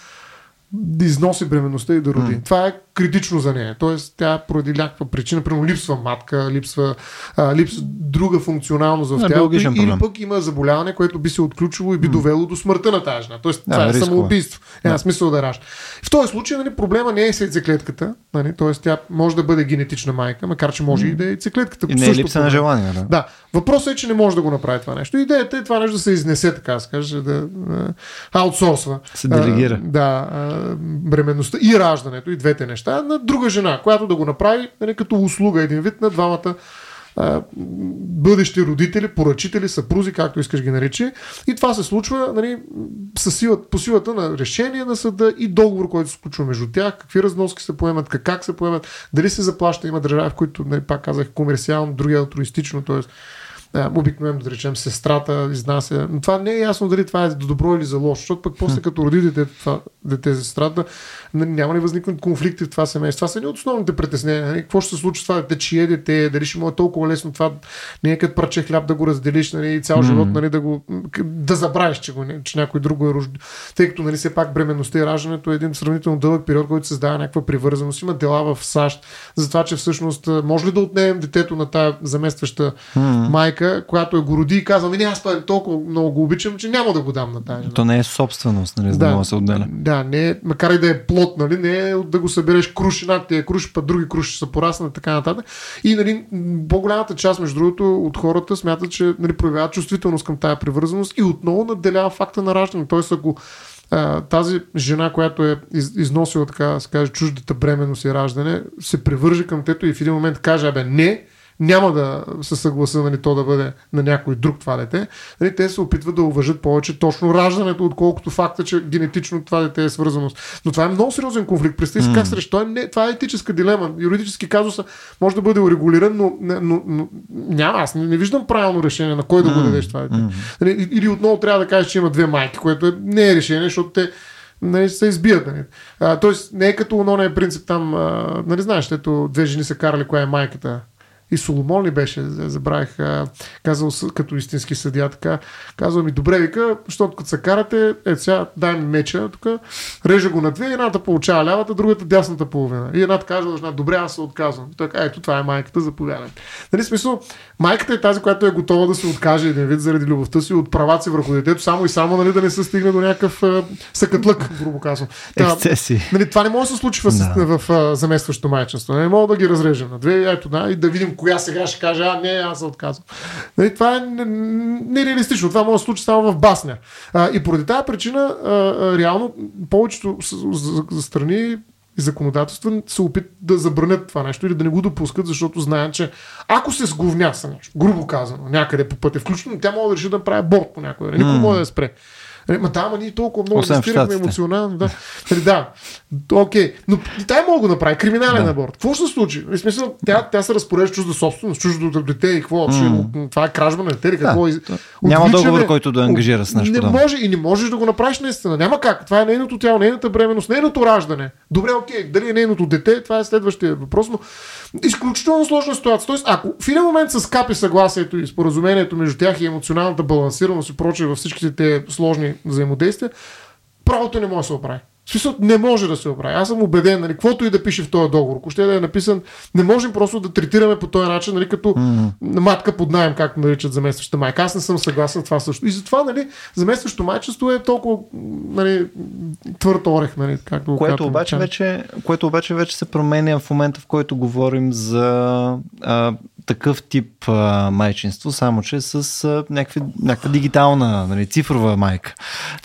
да износи бременността и да роди. Mm. Това е критично за нея. Тоест, тя поради някаква причина, примерно липсва матка, липсва, а, липсва друга функционалност в тялото или пък има заболяване, което би се отключило и би mm. довело до смъртта на тази жена. Тоест, това да, е самоубийство. Няма да. смисъл да ражда. В този случай нали, проблема не е с яйцеклетката, нали, т.е. тя може да бъде генетична майка, макар че може mm. и да е яйцеклетката. И не е липса на желание. Да. да. Въпросът е, че не може да го направи това нещо. Идеята е това нещо да се изнесе, така да се каже, да аутсорсва. Се делегира. А, да, бременността и раждането, и двете неща, на друга жена, която да го направи нали, като услуга, един вид на двамата а, бъдещи родители, поръчители, съпрузи, както искаш ги наречи. И това се случва нали, със сила, по силата на решение на съда и договор, който се случва между тях, какви разноски се поемат, как се поемат, дали се заплаща. Има държави, в които, нали, пак казах, комерциално, други алтруистично, т.е обикновено да речем сестрата изнася. Но това не е ясно дали това е за добро или за лошо, защото пък после като роди дете, това, дете за сестрата, няма ли възникнат конфликти в това семейство. Това са ни от основните притеснения. Нали? Какво ще се случи с това дете, чие дете, дали ще му е толкова лесно това, не е като парче хляб да го разделиш нали, и цял mm-hmm. живот нали, да, го, да забравиш, че, го, че някой друг го е рожден. Тъй като нали, все пак бременността и раждането е един сравнително дълъг период, който създава някаква привързаност. Има дела в САЩ за това, че всъщност може ли да отнемем детето на тая заместваща mm-hmm. майка майка, която е го роди и казва, ми не, аз толкова много го обичам, че няма да го дам на тази жена. То не е собственост, нали, за да, да се отделя. Да, не е, макар и да е плод, нали, не е да го събереш круш, една ти е круш, па други круши са пораснат, така нататък. И нали, по-голямата част, между другото, от хората смятат, че нали, проявяват чувствителност към тая привързаност и отново наделява факта на раждане. Тоест, ако тази жена, която е износила, така се каже, чуждата бременност и раждане, се привърже към тето и в един момент каже, абе, не, няма да се съгласа нали, то да бъде на някой друг това дете. Нали, те се опитват да уважат повече точно раждането, отколкото факта, че генетично това дете е свързано. Но това е много сериозен конфликт. Представи си mm. как срещу не, това е етическа дилема. Юридически казус може да бъде урегулиран, но, но, но няма. Аз не, не виждам правилно решение на кой да го дадеш това дете. Mm. Нали, или отново трябва да кажеш, че има две майки, което е, не е решение, защото те нали, се избият. Нали. А, тоест, не е като оно е принцип там, а, нали знаеш, ето две жени са карали коя е майката и Соломон ли беше, забравих, казал като истински съдия така, казва ми, добре, вика, защото като се карате, е сега дай ми меча, тук, реже го на две, едната получава лявата, другата дясната половина. И едната казва, добре, аз се отказвам. Той ето това е майката, заповядай. Нали, смисъл, майката е тази, която е готова да се откаже един вид заради любовта си от правата си върху детето, само и само нали, да не се стигне до някакъв съкатлък, грубо казвам. Ексцеси. Нали, това не може да се случи в, да. в, в заместващо майчинство. Не мога да ги разрежем на две, ето да, и да видим коя сега ще каже, а не, аз се отказвам. Нали, това е нереалистично. Това може да случи само в басня. А, и поради тази причина, а, а, реално, повечето страни и законодателства се опит да забранят това нещо или да не го допускат, защото знаят, че ако се сговняса нещо, грубо казано, някъде по пътя, включително тя може да реши да прави борт по някой, никой mm. може да я спре. Нали, ма да, ма ние толкова много Освен инвестирахме емоционално. Да, Нали, да. окей. Но тя мога да направи. Криминален Да. аборт. Какво ще се случи? В смисъл, тя, тя се разпорежда чужда собственост, чуждото дете и какво? Ще, това е кражба на дете или какво? Да. И- Няма отвличане- договор, който да ангажира с нещо Не подобно. може и не можеш да го направиш наистина. Няма как. Това е нейното тяло, нейната бременност, нейното раждане. Добре, окей, дали е нейното дете, това е следващия въпрос, но изключително сложна ситуация. Тоест, ако в един момент се скапи съгласието и споразумението между тях и емоционалната балансираност и прочее във всичките те сложни взаимодействия, правото не може да се оправи. В смисъл, не може да се оправи. Аз съм убеден, нали, каквото и да пише в този договор, ако ще да е написан, не можем просто да третираме по този начин, нали, като mm. матка под найем, както наричат заместваща майка. Аз не съм съгласен с това също. И затова, нали, заместващо майчество е толкова нали, твърд орех, нали, както Което казват обаче, вече, което обаче вече се променя в момента, в който говорим за а, такъв тип а, майчинство, само че с а, някакви, някаква дигитална, нали, цифрова майка.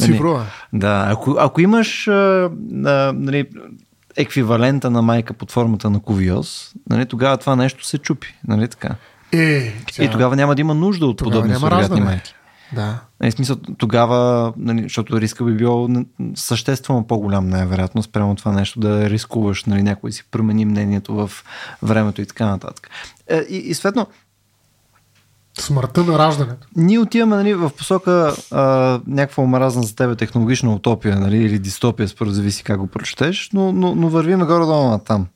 Нали, Цифрова. Да, ако, ако имаш а, а, нали, еквивалента на майка под формата на кувиоз, нали, тогава това нещо се чупи. Нали, така. Е, И тогава няма да има нужда от Тогава подобни сурогатни майки. Да. Нали, смисъл, тогава, нали, защото риска би бил съществено по-голям, най-вероятно, спрямо това нещо да рискуваш, нали, някой си промени мнението в времето и така нататък. Е, и, и съответно, Смъртта на раждането. ние отиваме нали, в посока а, някаква омразна за тебе технологична утопия нали, или дистопия, според зависи как го прочетеш, но, но, но вървиме горе-долу на там.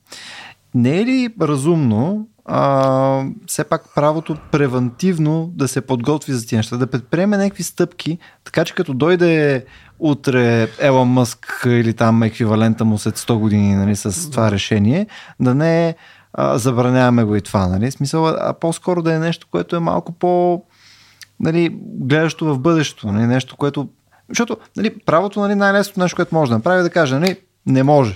Не е ли разумно а, все пак правото превентивно да се подготви за тия неща, да предприеме някакви стъпки, така че като дойде утре Елон Мъск или там еквивалента му след 100 години нали, с това решение, да не е а, забраняваме го и това, нали? Смисъл, а по-скоро да е нещо, което е малко по нали, гледащо в бъдещето, нали, нещо, което... Защото нали, правото нали, най-лесното нещо, което може да направи е да каже, нали, не може.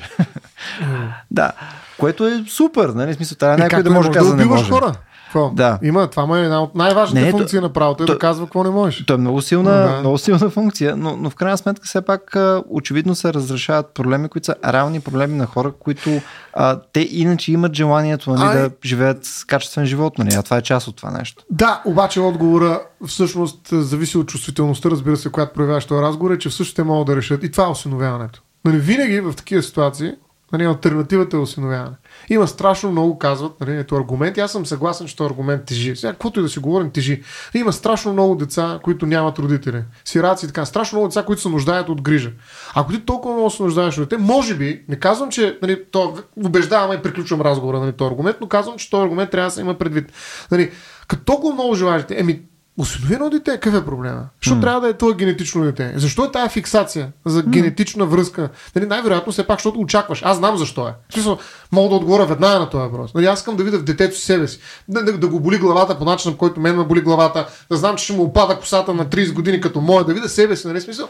да, което е супер, нали, смисъл, трябва някой да не може да казва не убиваш може. хора. Какво? Да. Има, това му е една от най-важните Не, то- функции на правото, е то- да казва какво не можеш. То е много силна, Да. много силна функция, но, но в крайна сметка все пак очевидно се разрешават проблеми, които са реални проблеми на хора, които а, те иначе имат желанието нали, Ай. да живеят с качествен живот, нали, а това е част от това нещо. Да, обаче отговора всъщност зависи от чувствителността, разбира се, която проявяваш този разговор, е, че всъщност те могат да решат. И това е осиновяването. Нали, винаги в такива ситуации нали, альтернативата е осиновяване. Има страшно много, казват, нали, ето аргументи. Аз съм съгласен, че този аргумент тежи. Сега, каквото и да си говорим, тежи. Има страшно много деца, които нямат родители. Сираци и така. Страшно много деца, които се нуждаят от грижа. Ако ти толкова много се нуждаеш от дете, може би, не казвам, че нали, то, убеждавам и приключвам разговора, нали, този аргумент, но казвам, че този аргумент трябва да се има предвид. Нали, като толкова много желаеш дете, еми, Осиновено дете, какъв е проблема? Защо mm. трябва да е това генетично дете? Защо е тая фиксация за генетична връзка? Нали, най-вероятно все пак, защото очакваш. Аз знам защо е. В смисъл, мога да отговоря веднага на този въпрос. Нали, аз искам да видя в детето си себе си. Да, да, да го боли главата по начина, по който мен ме боли главата. Да знам, че ще му опада косата на 30 години като моя. Да видя себе си. Нали, смисъл.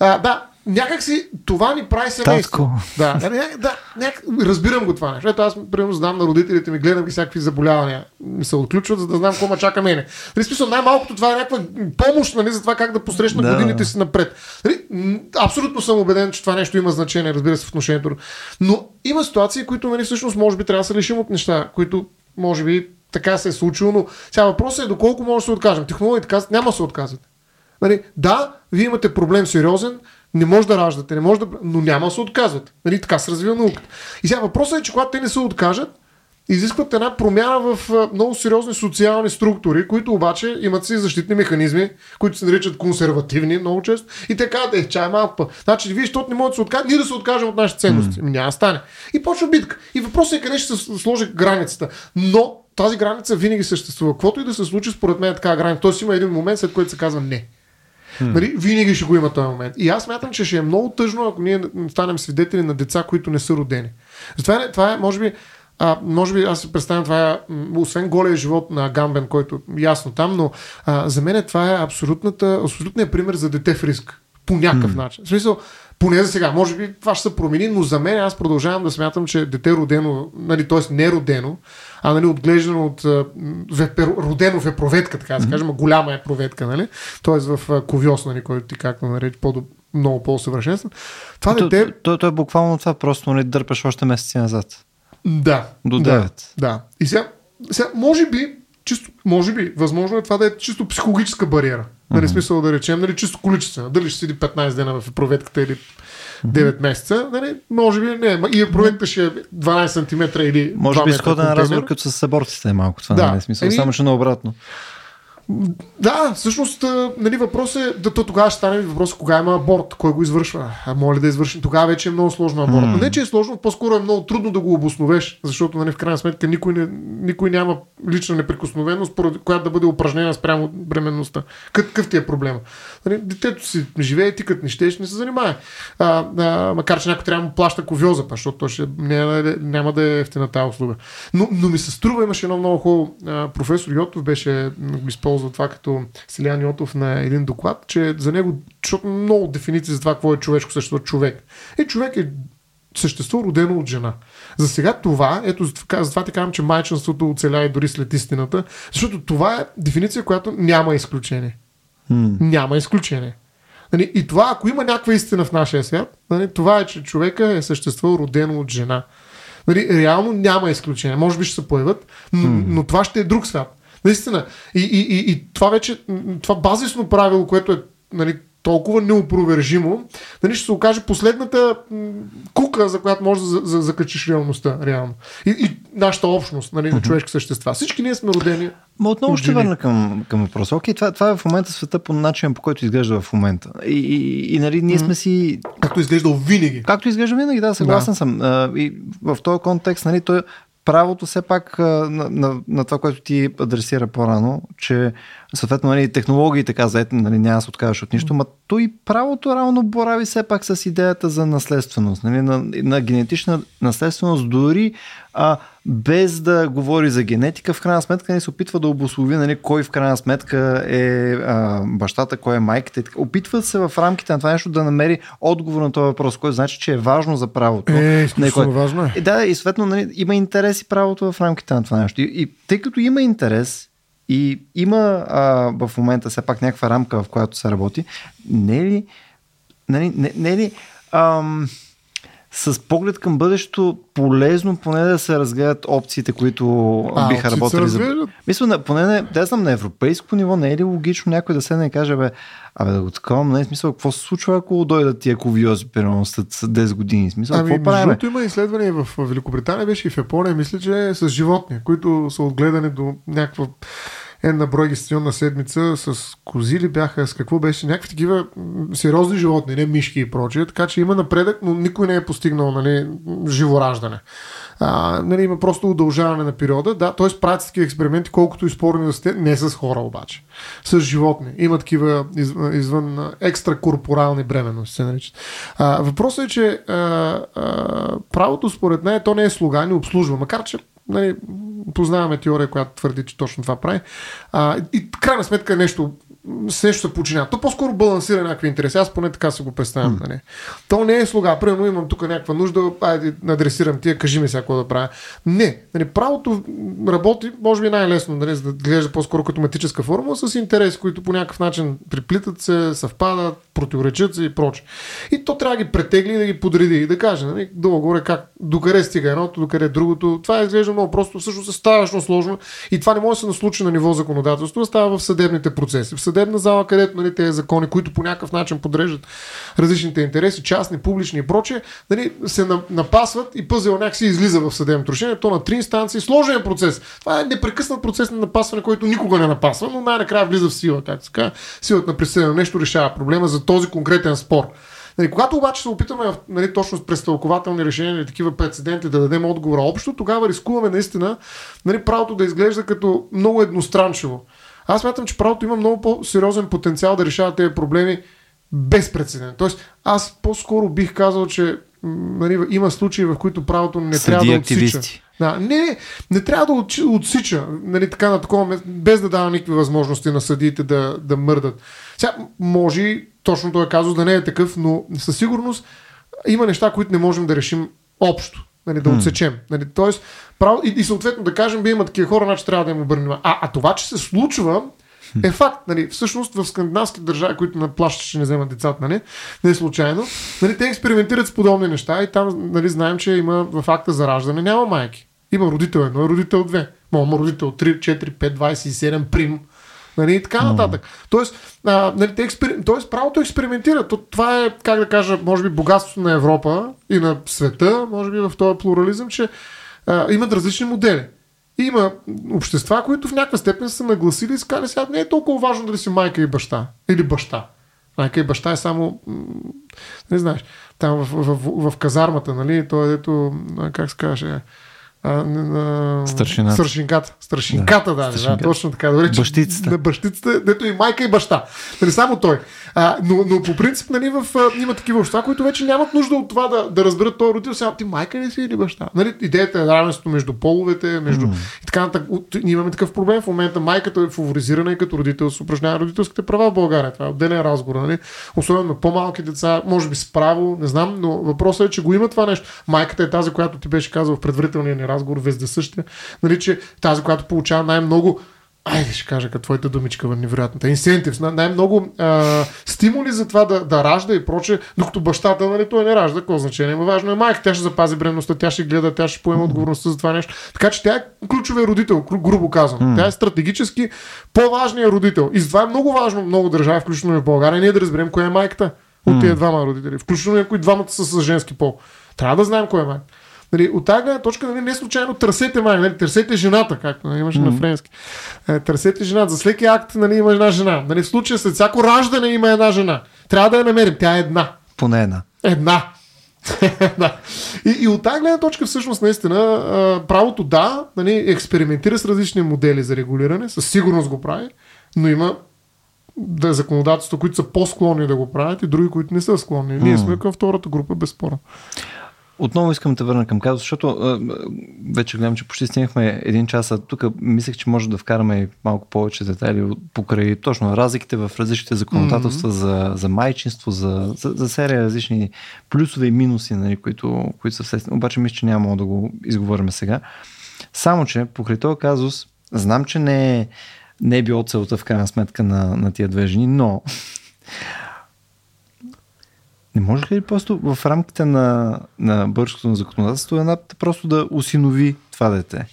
А, да, някак си това ни прави семейство. Татко. Да, да, да няк... разбирам го това нещо. Ето аз, примерно, знам на родителите ми, гледам ги всякакви заболявания. Ми се отключват, за да знам какво ме чака мене. Нали, смисъл, най-малкото това е някаква помощ нали, за това как да посрещна Да. годините си напред. Нали, абсолютно съм убеден, че това нещо има значение, разбира се, в отношението. Но има ситуации, които нали, всъщност може би трябва да се лишим от неща, които може би така се е случило, но сега въпросът е доколко може да се откажем. Технологиите казват, няма да се отказват. Нали, да, вие имате проблем сериозен, не може да раждате, не може да, но няма да се отказват. Нали, така се развива науката. И сега въпросът е, че когато те не се откажат, изискват една промяна в много сериозни социални структури, които обаче имат си защитни механизми, които се наричат консервативни много често. И те казват, е, чай малко па. Значи, вие, защото не могат да се откажат, ние да се откажем от нашите ценности. Mm. Няма стане. И почва битка. И въпросът е къде ще се сложи границата. Но тази граница винаги съществува. Каквото и да се случи, според мен е така граница. Тоест има един момент, след който се казва не. Нали, винаги ще го има този момент. И аз мятам, че ще е много тъжно, ако ние станем свидетели на деца, които не са родени. Затова е, това е, може би, а, може би аз си представям това е, освен голия живот на Гамбен, който е ясно там, но а, за мен това е абсолютната, абсолютният пример за дете в риск. По някакъв mm. начин. В смисъл, поне за сега, може би това ще се промени, но за мен аз продължавам да смятам, че дете родено, нали, т.е. не родено, а нали, отглеждано от вепер, родено в епроветка, така да се кажем, голяма епроветка, нали? т.е. в а, ковьос, нали, който ти както нарече по много по-съвършенствен. Това То, дете... то, то е буквално това, просто не дърпаш още месеци назад. Да. До да, 9. Да. И сега, сега, може би, чисто, може би, възможно е това да е чисто психологическа бариера. Нали, смисъл да речем, нали, чисто количествено. Дали ще седи 15 дена в проветката или 9 месеца, нали, може би не. И проветката ще е 12 см или Може 2 би сходен разговор като с съборците е малко това, Да. нали? Смисъл, Еми- само че наобратно. Да, всъщност, нали, въпрос е, да, то тогава ще стане въпрос кога има аборт, кой го извършва. А моля да извърши. Тогава вече е много сложно аборт. М. Не, че е сложно, по-скоро е много трудно да го обосновеш, защото нали, в крайна сметка никой, не, никой няма лична неприкосновеност, поради която да бъде упражнена спрямо бременността. Какъв ти е проблема? Нали, детето си живее, ти като не щеш, не се занимае. А, а, макар, че някой трябва да му плаща ковиоза, па, защото то ще, няма, няма да е ефтина тази услуга. Но, но ми се струва, имаше едно много хубаво. Професор Йотов беше, м, го използва това като Селян Йотов на един доклад, че за него, защото много дефиниции за това какво е човешко същество, човек. И човек е същество родено от жена. За сега това, ето затова ти казвам, че майчинството оцеля и дори след истината, защото това е дефиниция, която няма изключение. М. Няма изключение. Нали, и това, ако има някаква истина в нашия свят, нали, това е, че човека е същество родено от жена. Нали, реално няма изключение. Може би ще се появят, но, но това ще е друг свят. Наистина. И, и, и, и това вече, това базисно правило, което е нали, толкова неопровержимо, нали, ще се окаже последната м, кука, за която може да за, за, закачиш реалността. Реално. И, и нашата общност нали, на човешки същества. Всички ние сме родени. Ма отново От ще върна към, към въпроса. Окей, това, това е в момента света по начин, по който изглежда в момента. И, и, и нали, ние сме си Както изглеждал винаги. Както изглежда винаги, да, съгласен Да. съм. А, и в този контекст, нали, той правото все пак на, на, на това, което ти адресира по-рано, че съответно нали, технологиите каза, нали, няма да се откажеш от нищо, но то и правото равно борави все пак с идеята за наследственост, нали, на, на генетична наследственост, дори а, без да говори за генетика, в крайна сметка не се опитва да обослови нали, кой в крайна сметка е а, бащата, кой е майката. Опитва се в рамките на това нещо да намери отговор на този въпрос, който значи, че е важно за правото. Е, Нали, изключително кой- важно е. и да, и съответно нали, има интерес и правото в рамките на това нещо. И, и тъй като има интерес и има а, в момента все пак някаква рамка, в която се работи, не е ли, нали, не, не е ли ам, с поглед към бъдещето полезно поне да се разгледат опциите, които А, биха се работили за... Мисля, поне не, да знам, на европейско ниво не е ли логично някой да седне и каже, бе, абе да го таковам, не е смисъл, какво се случва, ако дойдат тия ковиози, примерно, след 10 години? Смисъл, Ами, какво между правим? другото има изследвания в Великобритания, беше и в Япония, мисля, че с животни, които са отгледани до някаква една брой гестационна седмица с кози ли бяха, с какво беше, някакви такива сериозни животни, не мишки и прочие, така че има напредък, но никой не е постигнал нали, живораждане. А, нали, има просто удължаване на периода, да, т.е. правят такива експерименти, колкото и спорни да сте, не с хора обаче, с животни. Има такива из, извън а, екстракорпорални бременности, се наричат. Въпросът е, че а, а, правото според нея то не е слуга, не обслужва, макар че нали, познаваме теория, която твърди, че точно това прави. А, и крайна сметка нещо с нещо се починява. То по-скоро балансира някакви интереси. Аз поне така се го представям. Нали. То не е слуга. Примерно имам тук някаква нужда, айде адресирам тия, кажи ми сега какво да правя. Не. Нали, правото работи, може би най-лесно, нали, за да глежда по-скоро като матическа формула, с интереси, които по някакъв начин приплитат се, съвпадат, противоречат се и проче. И то трябва да ги претегли и да ги подреди и да каже, нали, долу-горе как, докъде стига едното, докъде другото. Това изглежда много просто, всъщност е страшно сложно и това не може да се наслучи на ниво законодателство, а става в съдебните процеси. В съдебна зала, където нали, тези закони, които по някакъв начин подреждат различните интереси, частни, публични и прочее, нали, се на- напасват и пъзел някакси излиза в съдебното решение. То на три инстанции, сложен е процес. Това е непрекъснат процес на напасване, който никога не напасва, но най-накрая влиза в сила, както се. Силата на присъдено нещо решава проблема за този конкретен спор. Нали, когато обаче се опитаме нали, точно с престълкователни решения или такива прецеденти да дадем отговора общо, тогава рискуваме наистина нали, правото да изглежда като много едностранчиво. Аз смятам, че правото има много по-сериозен потенциал да решава тези проблеми без прецедент. Тоест, аз по-скоро бих казал, че нали, има случаи, в които правото не Съдии, трябва да отсича. активисти. Да, не, не трябва да отсича нали, така на такова, без да дава никакви възможности на съдиите да, да мърдат. Сега, може точно той е казал да не е такъв, но със сигурност има неща, които не можем да решим общо. Нали, да отсечем. Нали, тоест, право, и, и съответно да кажем, бе има такива хора, значи трябва да им обърнем. А, а това, че се случва, е факт. Нали, всъщност в скандинавски държави, които на плаща ще не вземат децата, нали, не е случайно, нали, те експериментират с подобни неща и там нали, знаем, че има в акта за раждане няма майки. Има родител едно и родител две. Ма, Има родител 3, 4, 5, 27, прим. Нали, и така нататък. Тоест, а, нали, те експер... Тоест, правото експериментира. То, това е, как да кажа, може би богатството на Европа и на света, може би в този плурализъм, че а, имат различни модели. И има общества, които в някаква степен са нагласили и сказали сега не е толкова важно дали си майка и баща. Или баща. Майка и баща е само, не знаеш, там в, в, в, в казармата, нали, той ето, как се каже, Старшината. Старшинката. Старшинката, да, да, да, точно така. Добре, бащицата. На бащицата, дето и майка и баща. Нали, само той. А, но, но по принцип, нали, в, а, има такива общества, които вече нямат нужда от това да, да разберат този родител. Сега ти майка ли си или баща? Нали, идеята е равенство между половете, между... Mm. И така нататък. Ние имаме такъв проблем в момента. Майката е фаворизирана и като родител се упражнява родителските права в България. Това е отделен разговор. Нали? Особено на по-малки деца, може би с право, не знам, но въпросът е, че го има това нещо. Майката е тази, която ти беше казал в предварителния ни разговор, вездесъща, нали, че тази, която получава най-много айде ще кажа като твоята думичка, невероятната, инсентив, най-много а, стимули за това да, да ражда и проче, докато бащата, нали, той не ражда, какво значение има. Важно е майка, тя ще запази бременността, тя ще гледа, тя ще поема отговорността за това нещо. Така че тя е ключовия родител, грубо казвам. Mm. Тя е стратегически по-важният родител. И това е много важно, много държави, включително и в България, ние да разберем коя е майката от тези двама родители. Включително и ако и двамата са с женски пол. Трябва да знаем кой е майка. Нали, от тази гледна точка нали, не случайно търсете май, нали, търсете жената, както нали, имаше mm-hmm. на френски. Е, търсете жената. За всеки акт нали, има една жена. Нали, в случая след всяко раждане има една жена. Трябва да я намерим. Тя е една. Поне една. Една. да. И, и от тази гледна точка всъщност наистина правото да, нали, експериментира с различни модели за регулиране, със сигурност го прави, но има да, законодателства, които са по-склонни да го правят и други, които не са склонни. Ние сме към втората група, безспорно. Отново искам да върна към казус, защото а, вече гледам, че почти стигнахме един час, а тук мислех, че може да вкараме малко повече детайли покрай точно разликите в различните законодателства mm-hmm. за, за майчинство, за, за, за серия различни плюсове и минуси, нали, които, които са вследствие. Обаче мисля, че няма да го изговорим сега. Само, че покрай този казус, знам, че не е, не е било целта в крайна сметка на, на тия две жени, но не може ли просто в рамките на, на българското законодателство една просто да усинови това дете?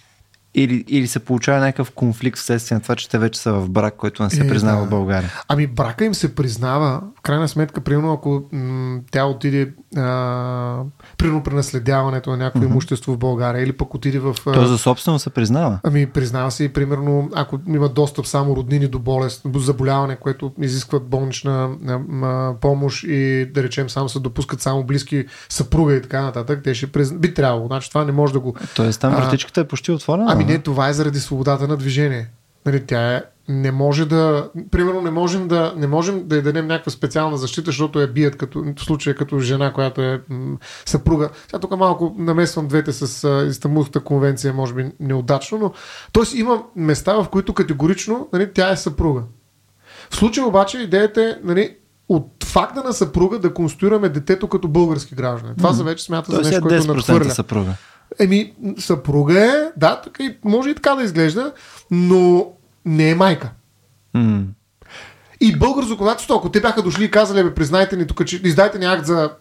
Или, или се получава някакъв конфликт вследствие на това, че те вече са в брак, който не се е, признава да. в България? Ами брака им се признава, крайна сметка, примерно ако м- тя отиде а, примерно при наследяването на някакво mm-hmm. имущество в България или пък отиде в... А... То за собствено се признава? Ами признава се и примерно ако има достъп само роднини до болест, до заболяване, което изискват болнична а, а, помощ и да речем само се допускат само близки съпруга и така нататък, те ще призна... би трябвало. Значи това не може да го... Тоест там вратичката е почти отворена? Ами не, това е заради свободата на движение. Нали, тя е не може да, примерно не можем да, не можем да й дадем някаква специална защита, защото я бият като, в случая като жена, която е м- съпруга. Сега тук малко намесвам двете с а, Истанбулската конвенция, може би неудачно, но т.е. има места, в които категорично нали, тя е съпруга. В случая обаче идеята е нали, от факта на съпруга да конструираме детето като български граждани. Това се вече смята за нещо, което надхвърля. съпруга. Еми, съпруга е, да, така и, може и така да изглежда, но не е майка. Mm. И българско законодателство, ако те бяха дошли и казали, бе, признайте ни тук, че издайте ни акт за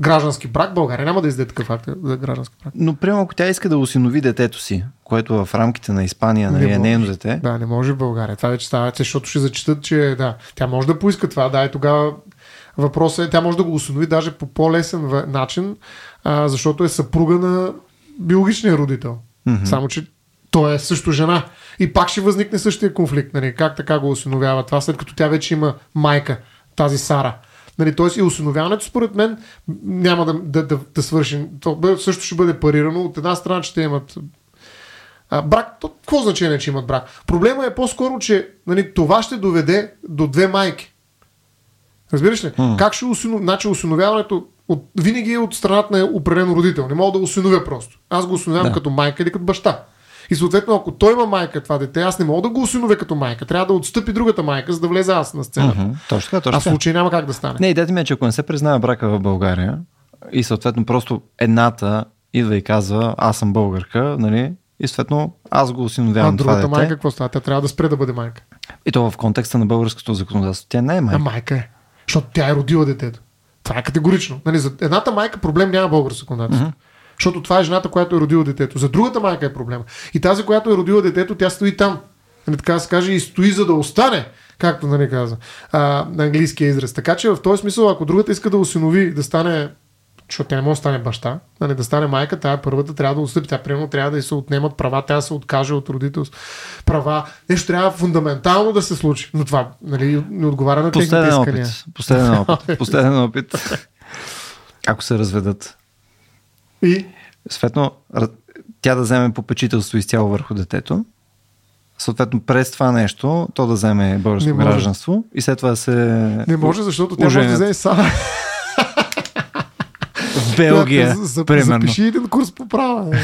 граждански брак, България няма да издаде такъв акт за граждански брак. Но, прямо ако тя иска да осинови детето си, което в рамките на Испания нали, е нейно дете. Да, не може в България. Това вече става, защото ще зачитат, че да, тя може да поиска това, да, и тогава въпросът е, тя може да го осинови даже по по-лесен начин, а, защото е съпруга на биологичния родител. Mm-hmm. Само, че той е също жена. И пак ще възникне същия конфликт. Нали? Как така го осиновява това, след като тя вече има майка, тази Сара. Нали, Тоест и осиновяването, според мен, няма да, да, да, да свърши. То също ще бъде парирано. От една страна, че те имат а, брак. То, какво значение, че имат брак? Проблема е по-скоро, че нали, това ще доведе до две майки. Разбираш ли? Mm. Как ще осинов... Значи осиновяването от... винаги е от страната на определен родител. Не мога да го осиновя просто. Аз го осиновявам да. като майка или като баща. И съответно, ако той има майка това дете, аз не мога да го осиновя като майка. Трябва да отстъпи другата майка, за да влезе аз на сцената. Uh-huh. Точно така, точно. А в случай няма как да стане. Не, идеята ми е, че ако не се признава брака в България и съответно просто едната идва и казва, аз съм българка, нали? И съответно аз го осиновявам. А другата това майка какво става? Тя трябва да спре да бъде майка. И то в контекста на българското законодателство. Тя не е майка. А майка е. Защото тя е родила детето. Това е категорично. Нали, за едната майка проблем няма българско законодателство. Uh-huh. Защото това е жената, която е родила детето. За другата майка е проблема. И тази, която е родила детето, тя стои там. нали, така се каже, и стои за да остане, както нали каза а, на английския израз. Така че в този смисъл, ако другата иска да осинови, да стане защото тя не може да стане баща, нали, да стане майка, тя първата трябва да отстъпи. Тя примерно трябва да й се отнемат права, тя да се откаже от родителство. Права. Нещо трябва фундаментално да се случи. Но това нали, не отговаря на техните искания. Опит. Последен опит. Последен опит. Ако се разведат. И? Съответно, тя да вземе попечителство изцяло върху детето. Съответно, през това нещо, то да вземе българско гражданство и след това да се. Не може, защото тя може да вземе сама. Белгия, за, примерно. Запиши един курс по права.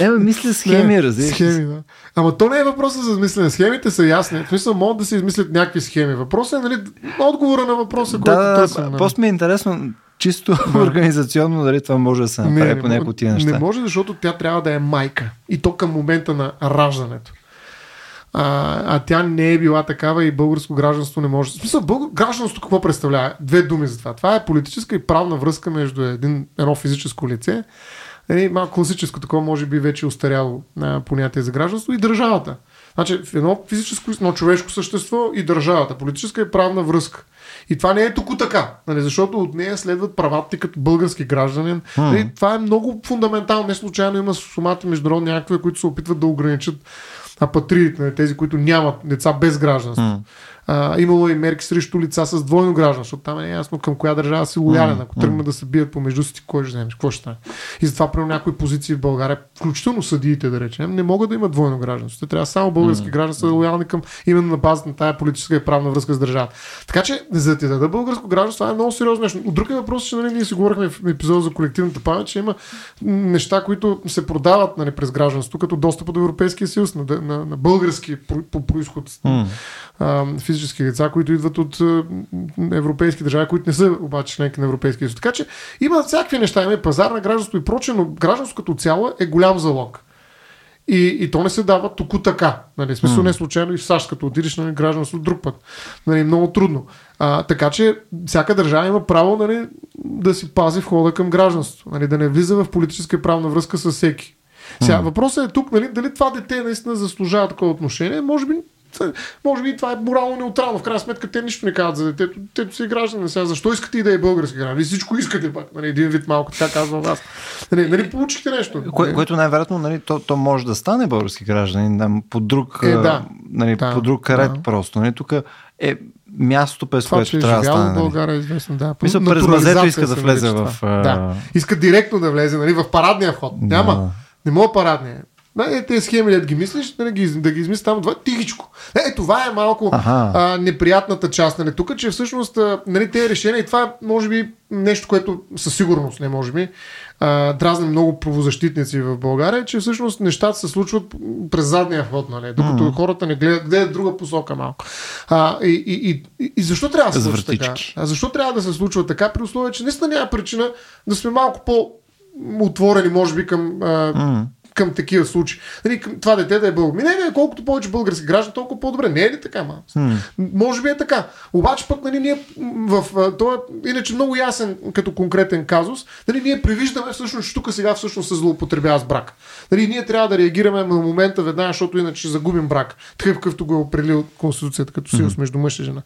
Е, мисля схеми, разбираш. Схеми, да. Ама то не е въпросът за измислене. Схемите са ясни. В смисъл, могат да се измислят някакви схеми. Въпросът е, нали, отговора на въпроса, който да, търсим. Да, просто ми е интересно, чисто да. организационно, дали това може да се направи не, по някои от тия неща. Не може, защото тя трябва да е майка. И то към момента на раждането а, а тя не е била такава и българско гражданство не може. В смисъл, българ... гражданство какво представлява? Две думи за това. Това е политическа и правна връзка между един, едно физическо лице, е, малко класическо такова, може би вече устаряло а, понятие за гражданство и държавата. Значи, в едно физическо, едно човешко същество и държавата. Политическа и правна връзка. И това не е тук така, нали, защото от нея следват правата ти като български гражданин. Нали, това е много фундаментално. Не случайно има сумати международни актове, които се опитват да ограничат апатридите, нали, тези, които нямат деца без гражданство. Mm. А, имало и мерки срещу лица с двойно гражданство. Там е ясно към коя държава си лоялен. Ако тръгнат да се бият помежду си, кой ще вземеш, какво ще стане. И затова при някои позиции в България, включително съдиите, да речем, не могат да имат двойно гражданство. Те трябва само български граждани са лоялни към именно на базата на тая политическа и правна връзка с държавата. Така че, за да ти даде българско гражданство, това е много сериозно нещо. От друг е въпрос, че нали, ние си говорихме в епизода за колективната памет, че има неща, които се продават нали, през гражданство, като достъп до Европейския съюз, на, на, на български по, по происход. Mm физически лица, които идват от европейски държави, които не са обаче членки на Европейския съюз. Така че има всякакви неща, има и пазар на гражданство и прочее, но гражданство като цяло е голям залог. И, и то не се дава току така. Нали, смисъл mm. не случайно и в САЩ, като отидеш на нали, гражданство друг път. Нали, много трудно. А, така че всяка държава има право нали, да си пази входа към гражданство. Нали, да не влиза в политическа и правна връзка с всеки. Сега, mm. въпросът е тук, нали, дали това дете наистина заслужава такова отношение. Може би може би това е морално неутрално. В крайна сметка те нищо не казват за детето. Тето си граждани. Сега защо искате и да е български граждан? Вие всичко искате пак. Нали, един вид малко, така казвам аз. Нали, нали получихте нещо? Кое, което най-вероятно нали, то, то, може да стане български гражданин по друг, е, да. нали, да, по друг ред да. просто. Нали, тук е място, през това, което трябва да стане. нали. България е известно, да. Мисля, през мазето иска да влезе в... Да. Иска директно да влезе, нали, в парадния вход. Да. Няма. Не мога парадния. Е, тези схеми, да ги мислиш, да ги, да ги измислиш там, това е тихичко. Е, това е малко ага. а, неприятната част. Нали, тук, че всъщност нали, тези решения, и това е, може би, нещо, което със сигурност, не може би, а, дразни много правозащитници в България, че всъщност нещата се случват през задния вход, нали, докато mm. хората не гледат, гледат друга посока малко. А, и, и, и, и защо трябва да се случва така? А защо трябва да се случва така, при условие, че наистина няма причина да сме малко по отворени, може би, към а, mm към такива случаи. Нали, към това дете да е българ. Ми не, не, колкото повече български граждани, толкова по-добре. Не е ли така, ма? Hmm. Може би е така. Обаче пък, нали, ние в това е иначе много ясен като конкретен казус, нали, ние привиждаме всъщност, че тук сега всъщност се злоупотребява с брак. Нали, ние трябва да реагираме на момента веднага, защото иначе загубим брак. Такъв какъвто го е определил Конституцията като съюз hmm. между мъж и жена.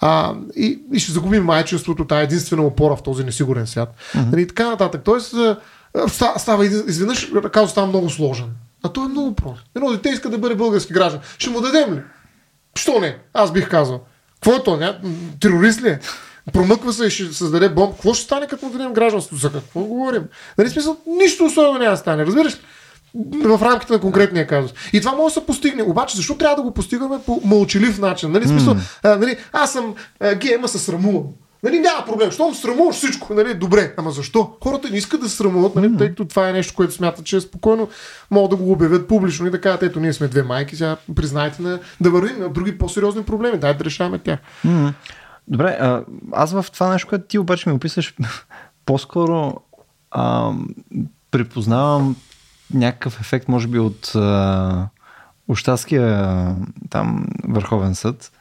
А, и, и, ще загубим майчинството, тая единствена опора в този несигурен свят. Hmm. Нали, така нататък. Тоест, става изведнъж казус става много сложен. А то е много просто. Едно дете иска да бъде български граждан. Ще му дадем ли? Що не? Аз бих казал. Какво е то? Не? Терорист ли е? Промъква се и ще създаде бомб. Какво ще стане, като му дадем гражданство? За какво говорим? Нали смисъл? Нищо особено няма да стане. Разбираш? в рамките на конкретния казус. И това може да се постигне. Обаче, защо трябва да го постигаме по мълчалив начин? Нали, смисъл, mm. а, нали, аз съм гейма се срамувам. Нали, няма проблем. Щом срамуваш всичко, нали, добре. Ама защо? Хората не искат да се срамуват, нали, тъй като това е нещо, което смятат, че е спокойно могат да го обявят публично и да кажат, ето ние сме две майки, сега признайте на, да вървим на други по-сериозни проблеми. Дай да решаваме тях. Mm-hmm. Добре, а, аз в това нещо, което ти обаче ми описаш, по-скоро а, припознавам някакъв ефект, може би, от а, Ощаския там Върховен съд,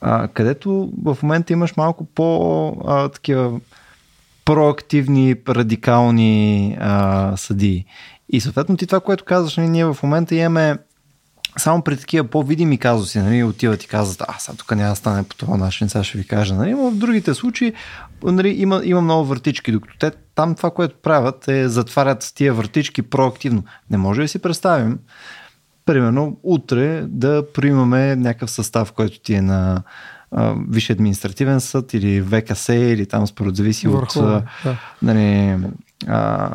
а, където в момента имаш малко по а, такива проактивни, радикални а, съдии. И съответно ти това, което казваш, нали, ние в момента имаме само при такива по-видими казуси, нали, отиват и казват, а, сега тук няма да стане по това начин, сега ще ви кажа. Нали, но в другите случаи нали, има, има много въртички, докато те там това, което правят е затварят тия въртички проактивно. Не може да си представим, примерно, утре да приемаме някакъв състав, който ти е на Висше административен съд или ВКС или там според зависи Върху, от да. нали, а,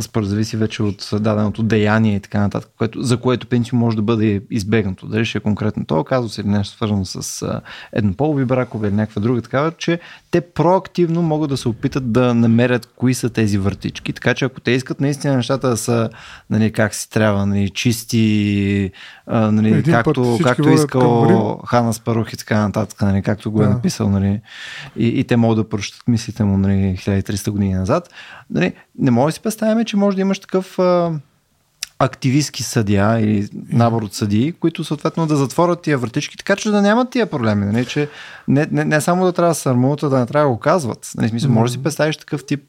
според зависи вече от даденото деяние и така нататък, което, за което пенсио може да бъде избегнато. Дали ще е конкретно това казус или нещо свързано с а, еднополови бракове или някаква друга такава, че те проактивно могат да се опитат да намерят кои са тези въртички. Така че ако те искат наистина нещата да са нали, как си трябва, нали, чисти, а, нали, както, както искал Хана Спарух и така нататък, нали, както го е да. написал, нали, и, и те могат да прощат мислите му нали, 1300 години назад, нали, не може да си представяме, че може да имаш такъв а, активистски съдия или набор от съдии, които съответно да затворят тия вратички, така че да нямат тия проблеми. Нали? Че не, не, не само да трябва да сърмуват, да не трябва да го казват. Нали? Смисъл, може да си представиш такъв тип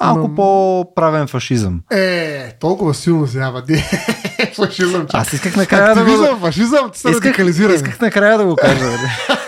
малко Но... по-правен фашизъм. Е, толкова силно се ява. фашизъм. Аз исках накрая да го... фашизъм, исках, исках накрая да го кажа.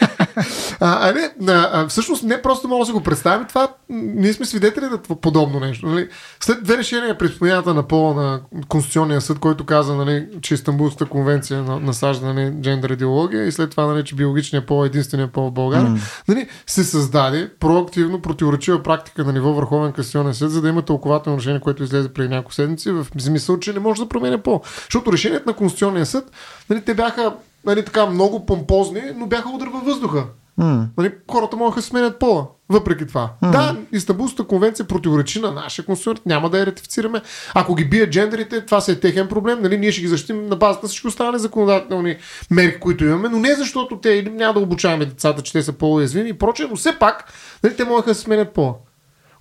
А, а, не, а, а, всъщност не просто мога да се го представим, това ние сме свидетели на подобно нещо. Нали? След две решения при спомената на пола на Конституционния съд, който каза, нали, че Истанбулската конвенция на, насажда нали, джендър идеология и след това, нали, че биологичният пол е единствения пол в България, mm. нали, се създаде проактивно противоречива практика на ниво Върховен Конституционен съд, за да има тълкователно решение, което излезе преди няколко седмици, в смисъл, че не може да променя пол. Защото решението на Конституционния съд, нали, те бяха нали, така много помпозни, но бяха удар във въздуха. Mm. Нали, хората могат да сменят пола. Въпреки това. Mm. Да, Истанбулската конвенция противоречи на нашия конституция, няма да я ратифицираме. Ако ги бият джендерите, това се е техен проблем. Нали, ние ще ги защитим на базата на всички останали законодателни мерки, които имаме, но не защото те или няма да обучаваме децата, че те са по-уязвими и прочее, но все пак нали, те могат да сменят пола.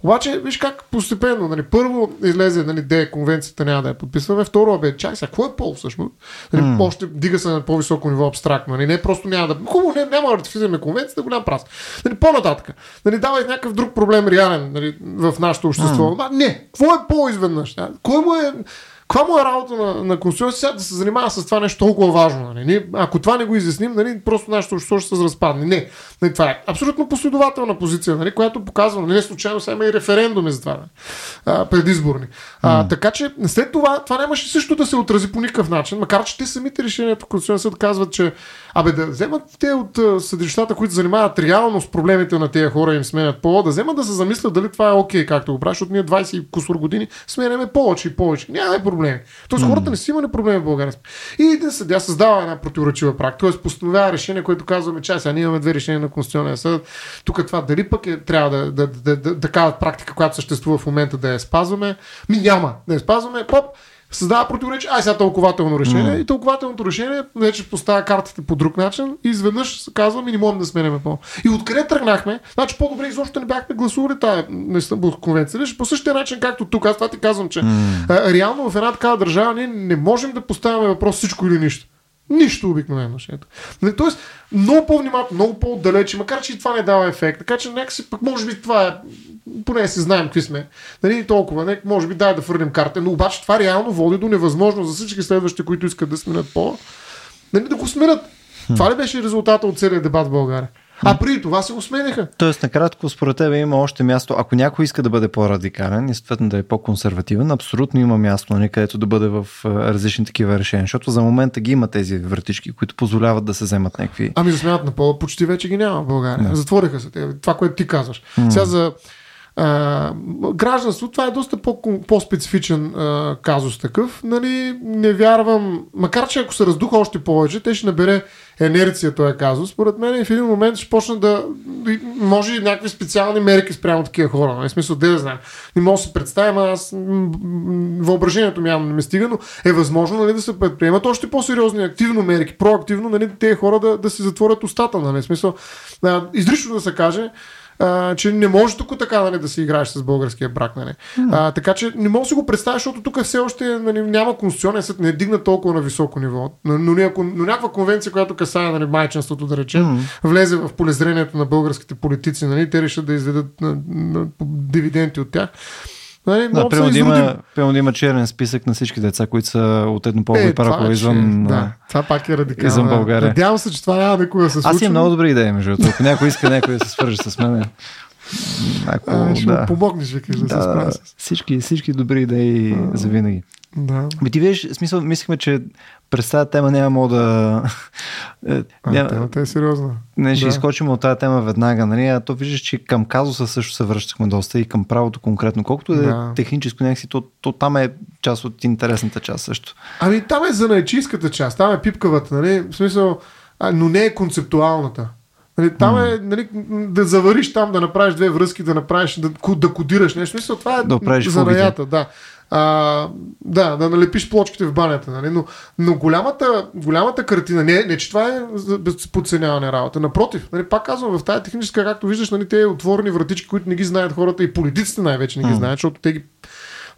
Обаче, виж как постепенно, нали, първо излезе, нали, де конвенцията няма да я подписваме, второ, бе, чай сега, какво е пол всъщност? Нали, mm. Още дига се на по-високо ниво абстрактно, нали, не просто няма да, хубаво, не, няма да ратифицираме конвенцията, голям прас. Нали, по-нататък, нали, давай някакъв друг проблем реален нали, в нашето общество. Mm. А, не, какво е пол изведнъж? Кой му е, каква му е работа на, на Конституцията да се занимава с това нещо толкова важно? Нали? Ние, ако това не го изясним, нали, просто нашето общество ще се разпадне. Не, нали, това е абсолютно последователна позиция, нали, която показва, нали, не случайно сега има и референдуми за това, нали, а, предизборни. А, mm. Така че след това това нямаше също да се отрази по никакъв начин, макар че те самите решения по Конституционния съд казват, че абе да вземат те от съдилищата, които занимават реално с проблемите на тези хора и им сменят пола, да вземат да се замислят дали това е окей, okay, както го правиш, защото ние 20 кусор години сменяме повече и повече. Няма проблеми. Тоест mm. хората не си имали проблеми в България. И един съдя създава една противоречива практика, т.е. постановява решение, което казваме, че сега ние имаме две решения на Конституционния съд. Тук това дали пък е, трябва да, да, да, да, да, да практика, която съществува в момента да я спазваме. Ми няма да я спазваме. Поп, създава противоречие. Ай, сега тълкователно решение. Mm. И тълкователното решение вече поставя картите по друг начин и изведнъж се казва минимум да сменяме по. И откъде тръгнахме? Значи по-добре изобщо не бяхме гласували тази на Истанбулска конвенция. По същия начин, както тук, аз това ти казвам, че mm. а, реално в една такава държава ние не можем да поставяме въпрос всичко или нищо. Нищо обикновено ето. Нали, тоест, много по-внимателно, много по-далече, макар че и това не дава ефект. Така че някакси пък може би това е, поне си знаем какви сме. Нали, толкова, не, може би дай да фърнем карта, но обаче това реално води до невъзможно за всички следващи, които искат да сменят по нали, да го сменят. Това ли беше резултата от целият дебат в България? А преди това се усмениха. Тоест, накратко, според тебе има още място. Ако някой иска да бъде по-радикален и съответно да е по-консервативен, абсолютно има място, нали, където да бъде в различни такива решения. Защото за момента ги има тези вратички, които позволяват да се вземат някакви. Ами за смятат на пола почти вече ги няма в България. Да. Затвориха се. Това, което ти казваш. Сега за а, гражданство, това е доста по, по-специфичен а, казус такъв. Нали, не вярвам, макар че ако се раздуха още повече, те ще набере енерция този казус. Според мен в един момент ще почна да. Може и някакви специални мерки спрямо такива хора. Нали? В смисъл, да знам. Не мога да се представя, аз въображението ми явно не ме стига, но е възможно нали, да се предприемат още по-сериозни активно мерки, проактивно, нали, тези хора да, да си затворят устата. Нали? Смисъл, изрично да се каже, а, че не може тук така нали, да си играеш с българския брак. Нали. Mm. А, така че не мога да си го представя, защото тук все още нали, няма конституционен съд, не дигна толкова на високо ниво. Но, но, но, но някаква конвенция, която касае нали, майчинството, да речем, mm. влезе в полезрението на българските политици, нали, те решат да изведат на, на, на, дивиденти от тях. Нали, да, примерно да, има, примерно да има черен списък на всички деца, които са от еднополови е, паракове извън, да, това пак е радикално. извън България. Надявам се, че това няма никога да се случи. Аз имам много добри идеи, между другото. Ако някой иска някой да се свържи с мен. Ако, а, ще да. помогнеш, викаш, да, да се справя с. Всички, всички добри идеи а, за винаги. Да. Би ти виж, смисъл, мислихме, че през тази тема няма мога да... Е, а, няма... темата е сериозна. Не, ще да. изкочим от тази тема веднага, нали? А то виждаш, че към казуса също се връщахме доста и към правото конкретно. Колкото да. е техническо някакси, то, то там е част от интересната част също. Ами там е за наечийската част, там е пипкавата, нали? В смисъл, а, но не е концептуалната. Нали, там е нали, да завариш там, да направиш две връзки, да направиш, да, да кодираш нещо. Мисля, това е да занаята. Да. А, да, да налепиш плочките в банята. Нали? Но, но голямата, голямата картина, не, не че това е подценяване работа. Напротив, нали, пак казвам, в тази техническа, както виждаш, нали, те отворени вратички, които не ги знаят хората и политиците най-вече не ги знаят, защото те ги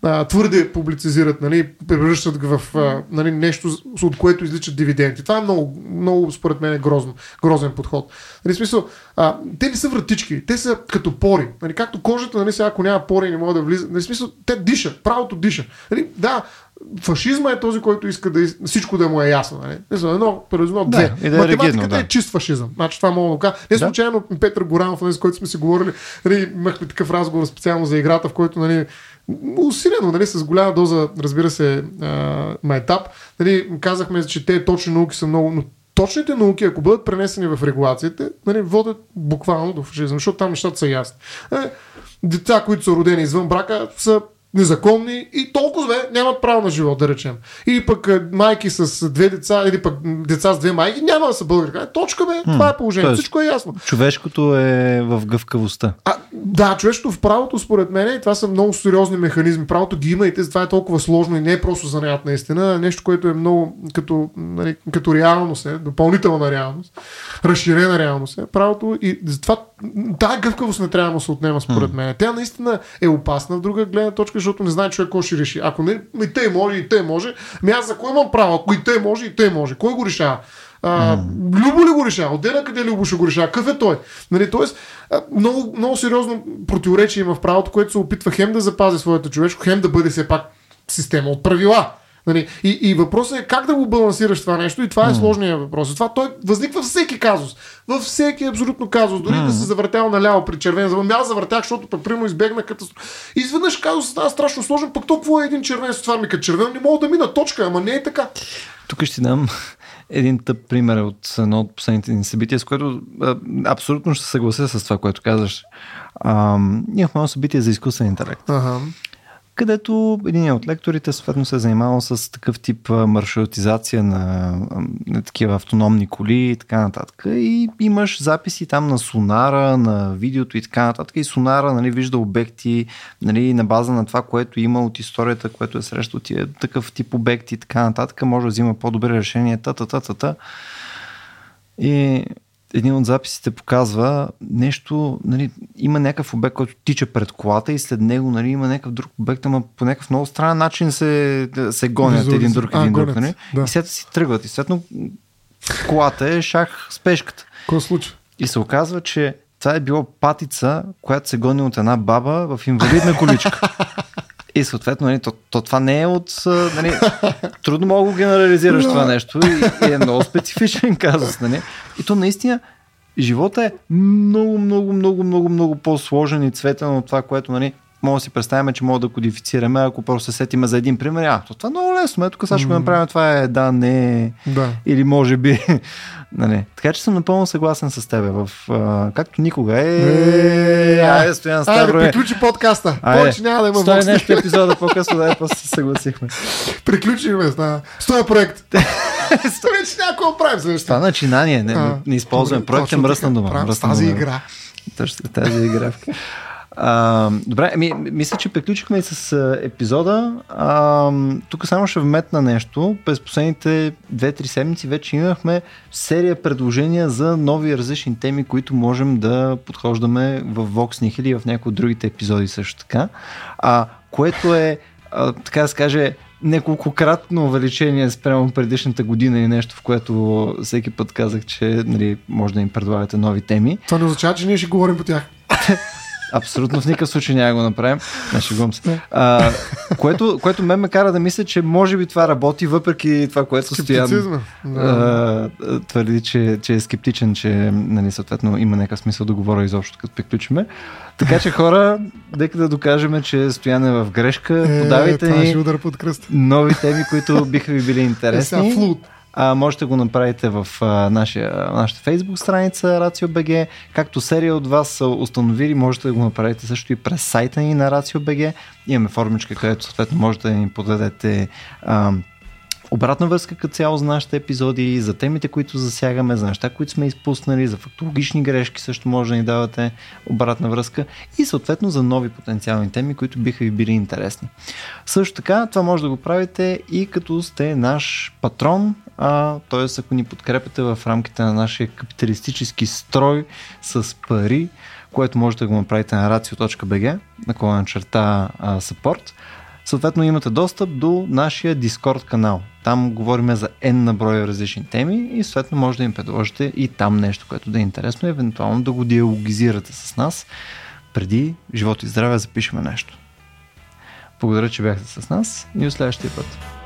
а, твърде публицизират, нали, превръщат в а, нали, нещо, от което изличат дивиденти. Това е много, много според мен, е грозно, грозен подход. Нали, смисъл, а, те не са вратички, те са като пори. Нали, както кожата, нали, сега ако няма пори, не могат да влизат. Нали, смисъл, те дишат, правото диша. Нали, да, фашизма е този, който иска да всичко да му е ясно. Нали? Не знам, едно, едно, две. Да, да Математиката е, регидно, да. е чист фашизъм. Значи това мога да кажа. Не случайно да. Петър Горанов, нали, с който сме си говорили, нали, имахме такъв разговор специално за играта, в който нали, усилено, нали, с голяма доза, разбира се, майтап. Нали, казахме, че те точни науки са много, но точните науки, ако бъдат пренесени в регулациите, нали, водят буквално до фашизъм, защото там нещата са ясни. Е, деца, които са родени извън брака, са незаконни и толкова бе, нямат право на живот, да речем. Или пък майки с две деца, или пък деца с две майки, няма да са българи. Точка бе, това е положението. Всичко е ясно. Човешкото е в гъвкавостта. А, да, човешкото в правото, според мен, и това са много сериозни механизми. Правото ги има и това е толкова сложно и не е просто занаят наистина. Нещо, което е много като, нали, като реалност, е, допълнителна реалност, разширена реалност. Е. Правото и затова тази гъвкавост не трябва да се отнема, според мен. Тя наистина е опасна в друга гледна точка, защото не знае човек кой ще реши. Ако не, и те може, и те може, ми аз за кой имам право? Ако и те може, и те може. Кой го решава? А, Любо ли го решава? Отделя къде Любо ще го решава? Какъв е той? Нали, тоест, много, много сериозно противоречие има в правото, което се опитва хем да запази своята човешко, хем да бъде все пак система от правила. Нали? И, и въпросът е как да го балансираш това нещо и това е сложният въпрос. Това той възниква във всеки казус. Във всеки абсолютно казус. Дори да се завъртял наляво при червен. Ами аз завъртях, защото пък прямо избегна катастрофа. Изведнъж казус става страшно сложен, пък толкова е един червен с това ми като червен, не мога да мина точка, ама не е така. Тук ще дам един тъп пример от едно от последните ни събития, с което а, абсолютно ще се съглася с това, което казваш. А, имахме едно събитие за изкуствен интелект. Ага където един от лекторите съответно се е занимавал с такъв тип маршрутизация на, на такива автономни коли и така нататък. И имаш записи там на сонара, на видеото и така нататък. И сонара нали, вижда обекти нали, на база на това, което има от историята, което е срещу тия такъв тип обекти и така нататък. Може да взима по-добри решения. Та-та-та-та-та. И един от записите показва нещо, нали, има някакъв обект, който тича пред колата и след него нали, има някакъв друг обект, ама по някакъв много странен начин се, се гонят Визуализ... един друг, един а, друг. Нали? Да. И след си тръгват. И следно колата е шах с пешката. Какво случва? И се оказва, че това е било патица, която се гони от една баба в инвалидна количка. И съответно, нали, то, то това не е от... Нали, трудно мога да генерализираш това нещо и, и е много специфичен казус. Нали. И то наистина живота е много, много, много, много, много по-сложен и цветен от това, което нали, може да си представим, че мога да кодифицираме, ако просто се сетиме за един пример. А, то това е много лесно. Ето тук сега ще го направим. Това е да, не. Да. Или може би. нали. Така че съм напълно съгласен с теб. В, а, както никога е. е Айде, Стоян Ставро. Айде, приключи подкаста. Повече няма да има Стой нещо епизода по-късно, да е, после се съгласихме. Приключихме. Да. Стоя проект. Стой, че някой правим за Това начинание. Не, не, не използваме. Проект е мръсна дума. Тази игра. Точно тази игра. А, добре, ами, мисля, че приключихме и с а, епизода. А, тук само ще вметна нещо. През последните 2-3 седмици вече имахме серия предложения за нови различни теми, които можем да подхождаме в Vox Nihil и в някои от другите епизоди също така. А, което е, а, така да се каже, неколкократно увеличение спрямо предишната година и нещо, в което всеки път казах, че нали, може да им предлагате нови теми. Това не означава, че ние ще говорим по тях. Абсолютно в никакъв случай няма го направим. Не, шегувам се. А, което, което ме ме кара да мисля, че може би това работи, въпреки това, което Стоян Да. твърди, че, че е скептичен, че нали, съответно има някакъв смисъл да говоря изобщо, като приключиме. Така че хора, нека да докажем, че Стоян е в грешка. Е, Подавайте ни удар под кръст. нови теми, които биха ви били Е, интересни. сега флут. А, можете да го направите в а, нашия, нашата Facebook страница RACIO.BG. Както серия от вас са установили, можете да го направите също и през сайта ни на RACIO.BG. Имаме формичка, където съответно можете да ни подадете а, обратна връзка като цяло за нашите епизоди, за темите, които засягаме, за неща, които сме изпуснали, за фактологични грешки също може да ни давате обратна връзка и съответно за нови потенциални теми, които биха ви били интересни. Също така, това може да го правите и като сте наш патрон, а, т.е. ако ни подкрепяте в рамките на нашия капиталистически строй с пари, което можете да го направите на racio.bg, наклона черта support. Съответно имате достъп до нашия Discord канал. Там говорим за N на броя различни теми и съответно може да им предложите и там нещо, което да е интересно, евентуално да го диалогизирате с нас преди живот и здраве запишеме нещо. Благодаря, че бяхте с нас и до следващия път.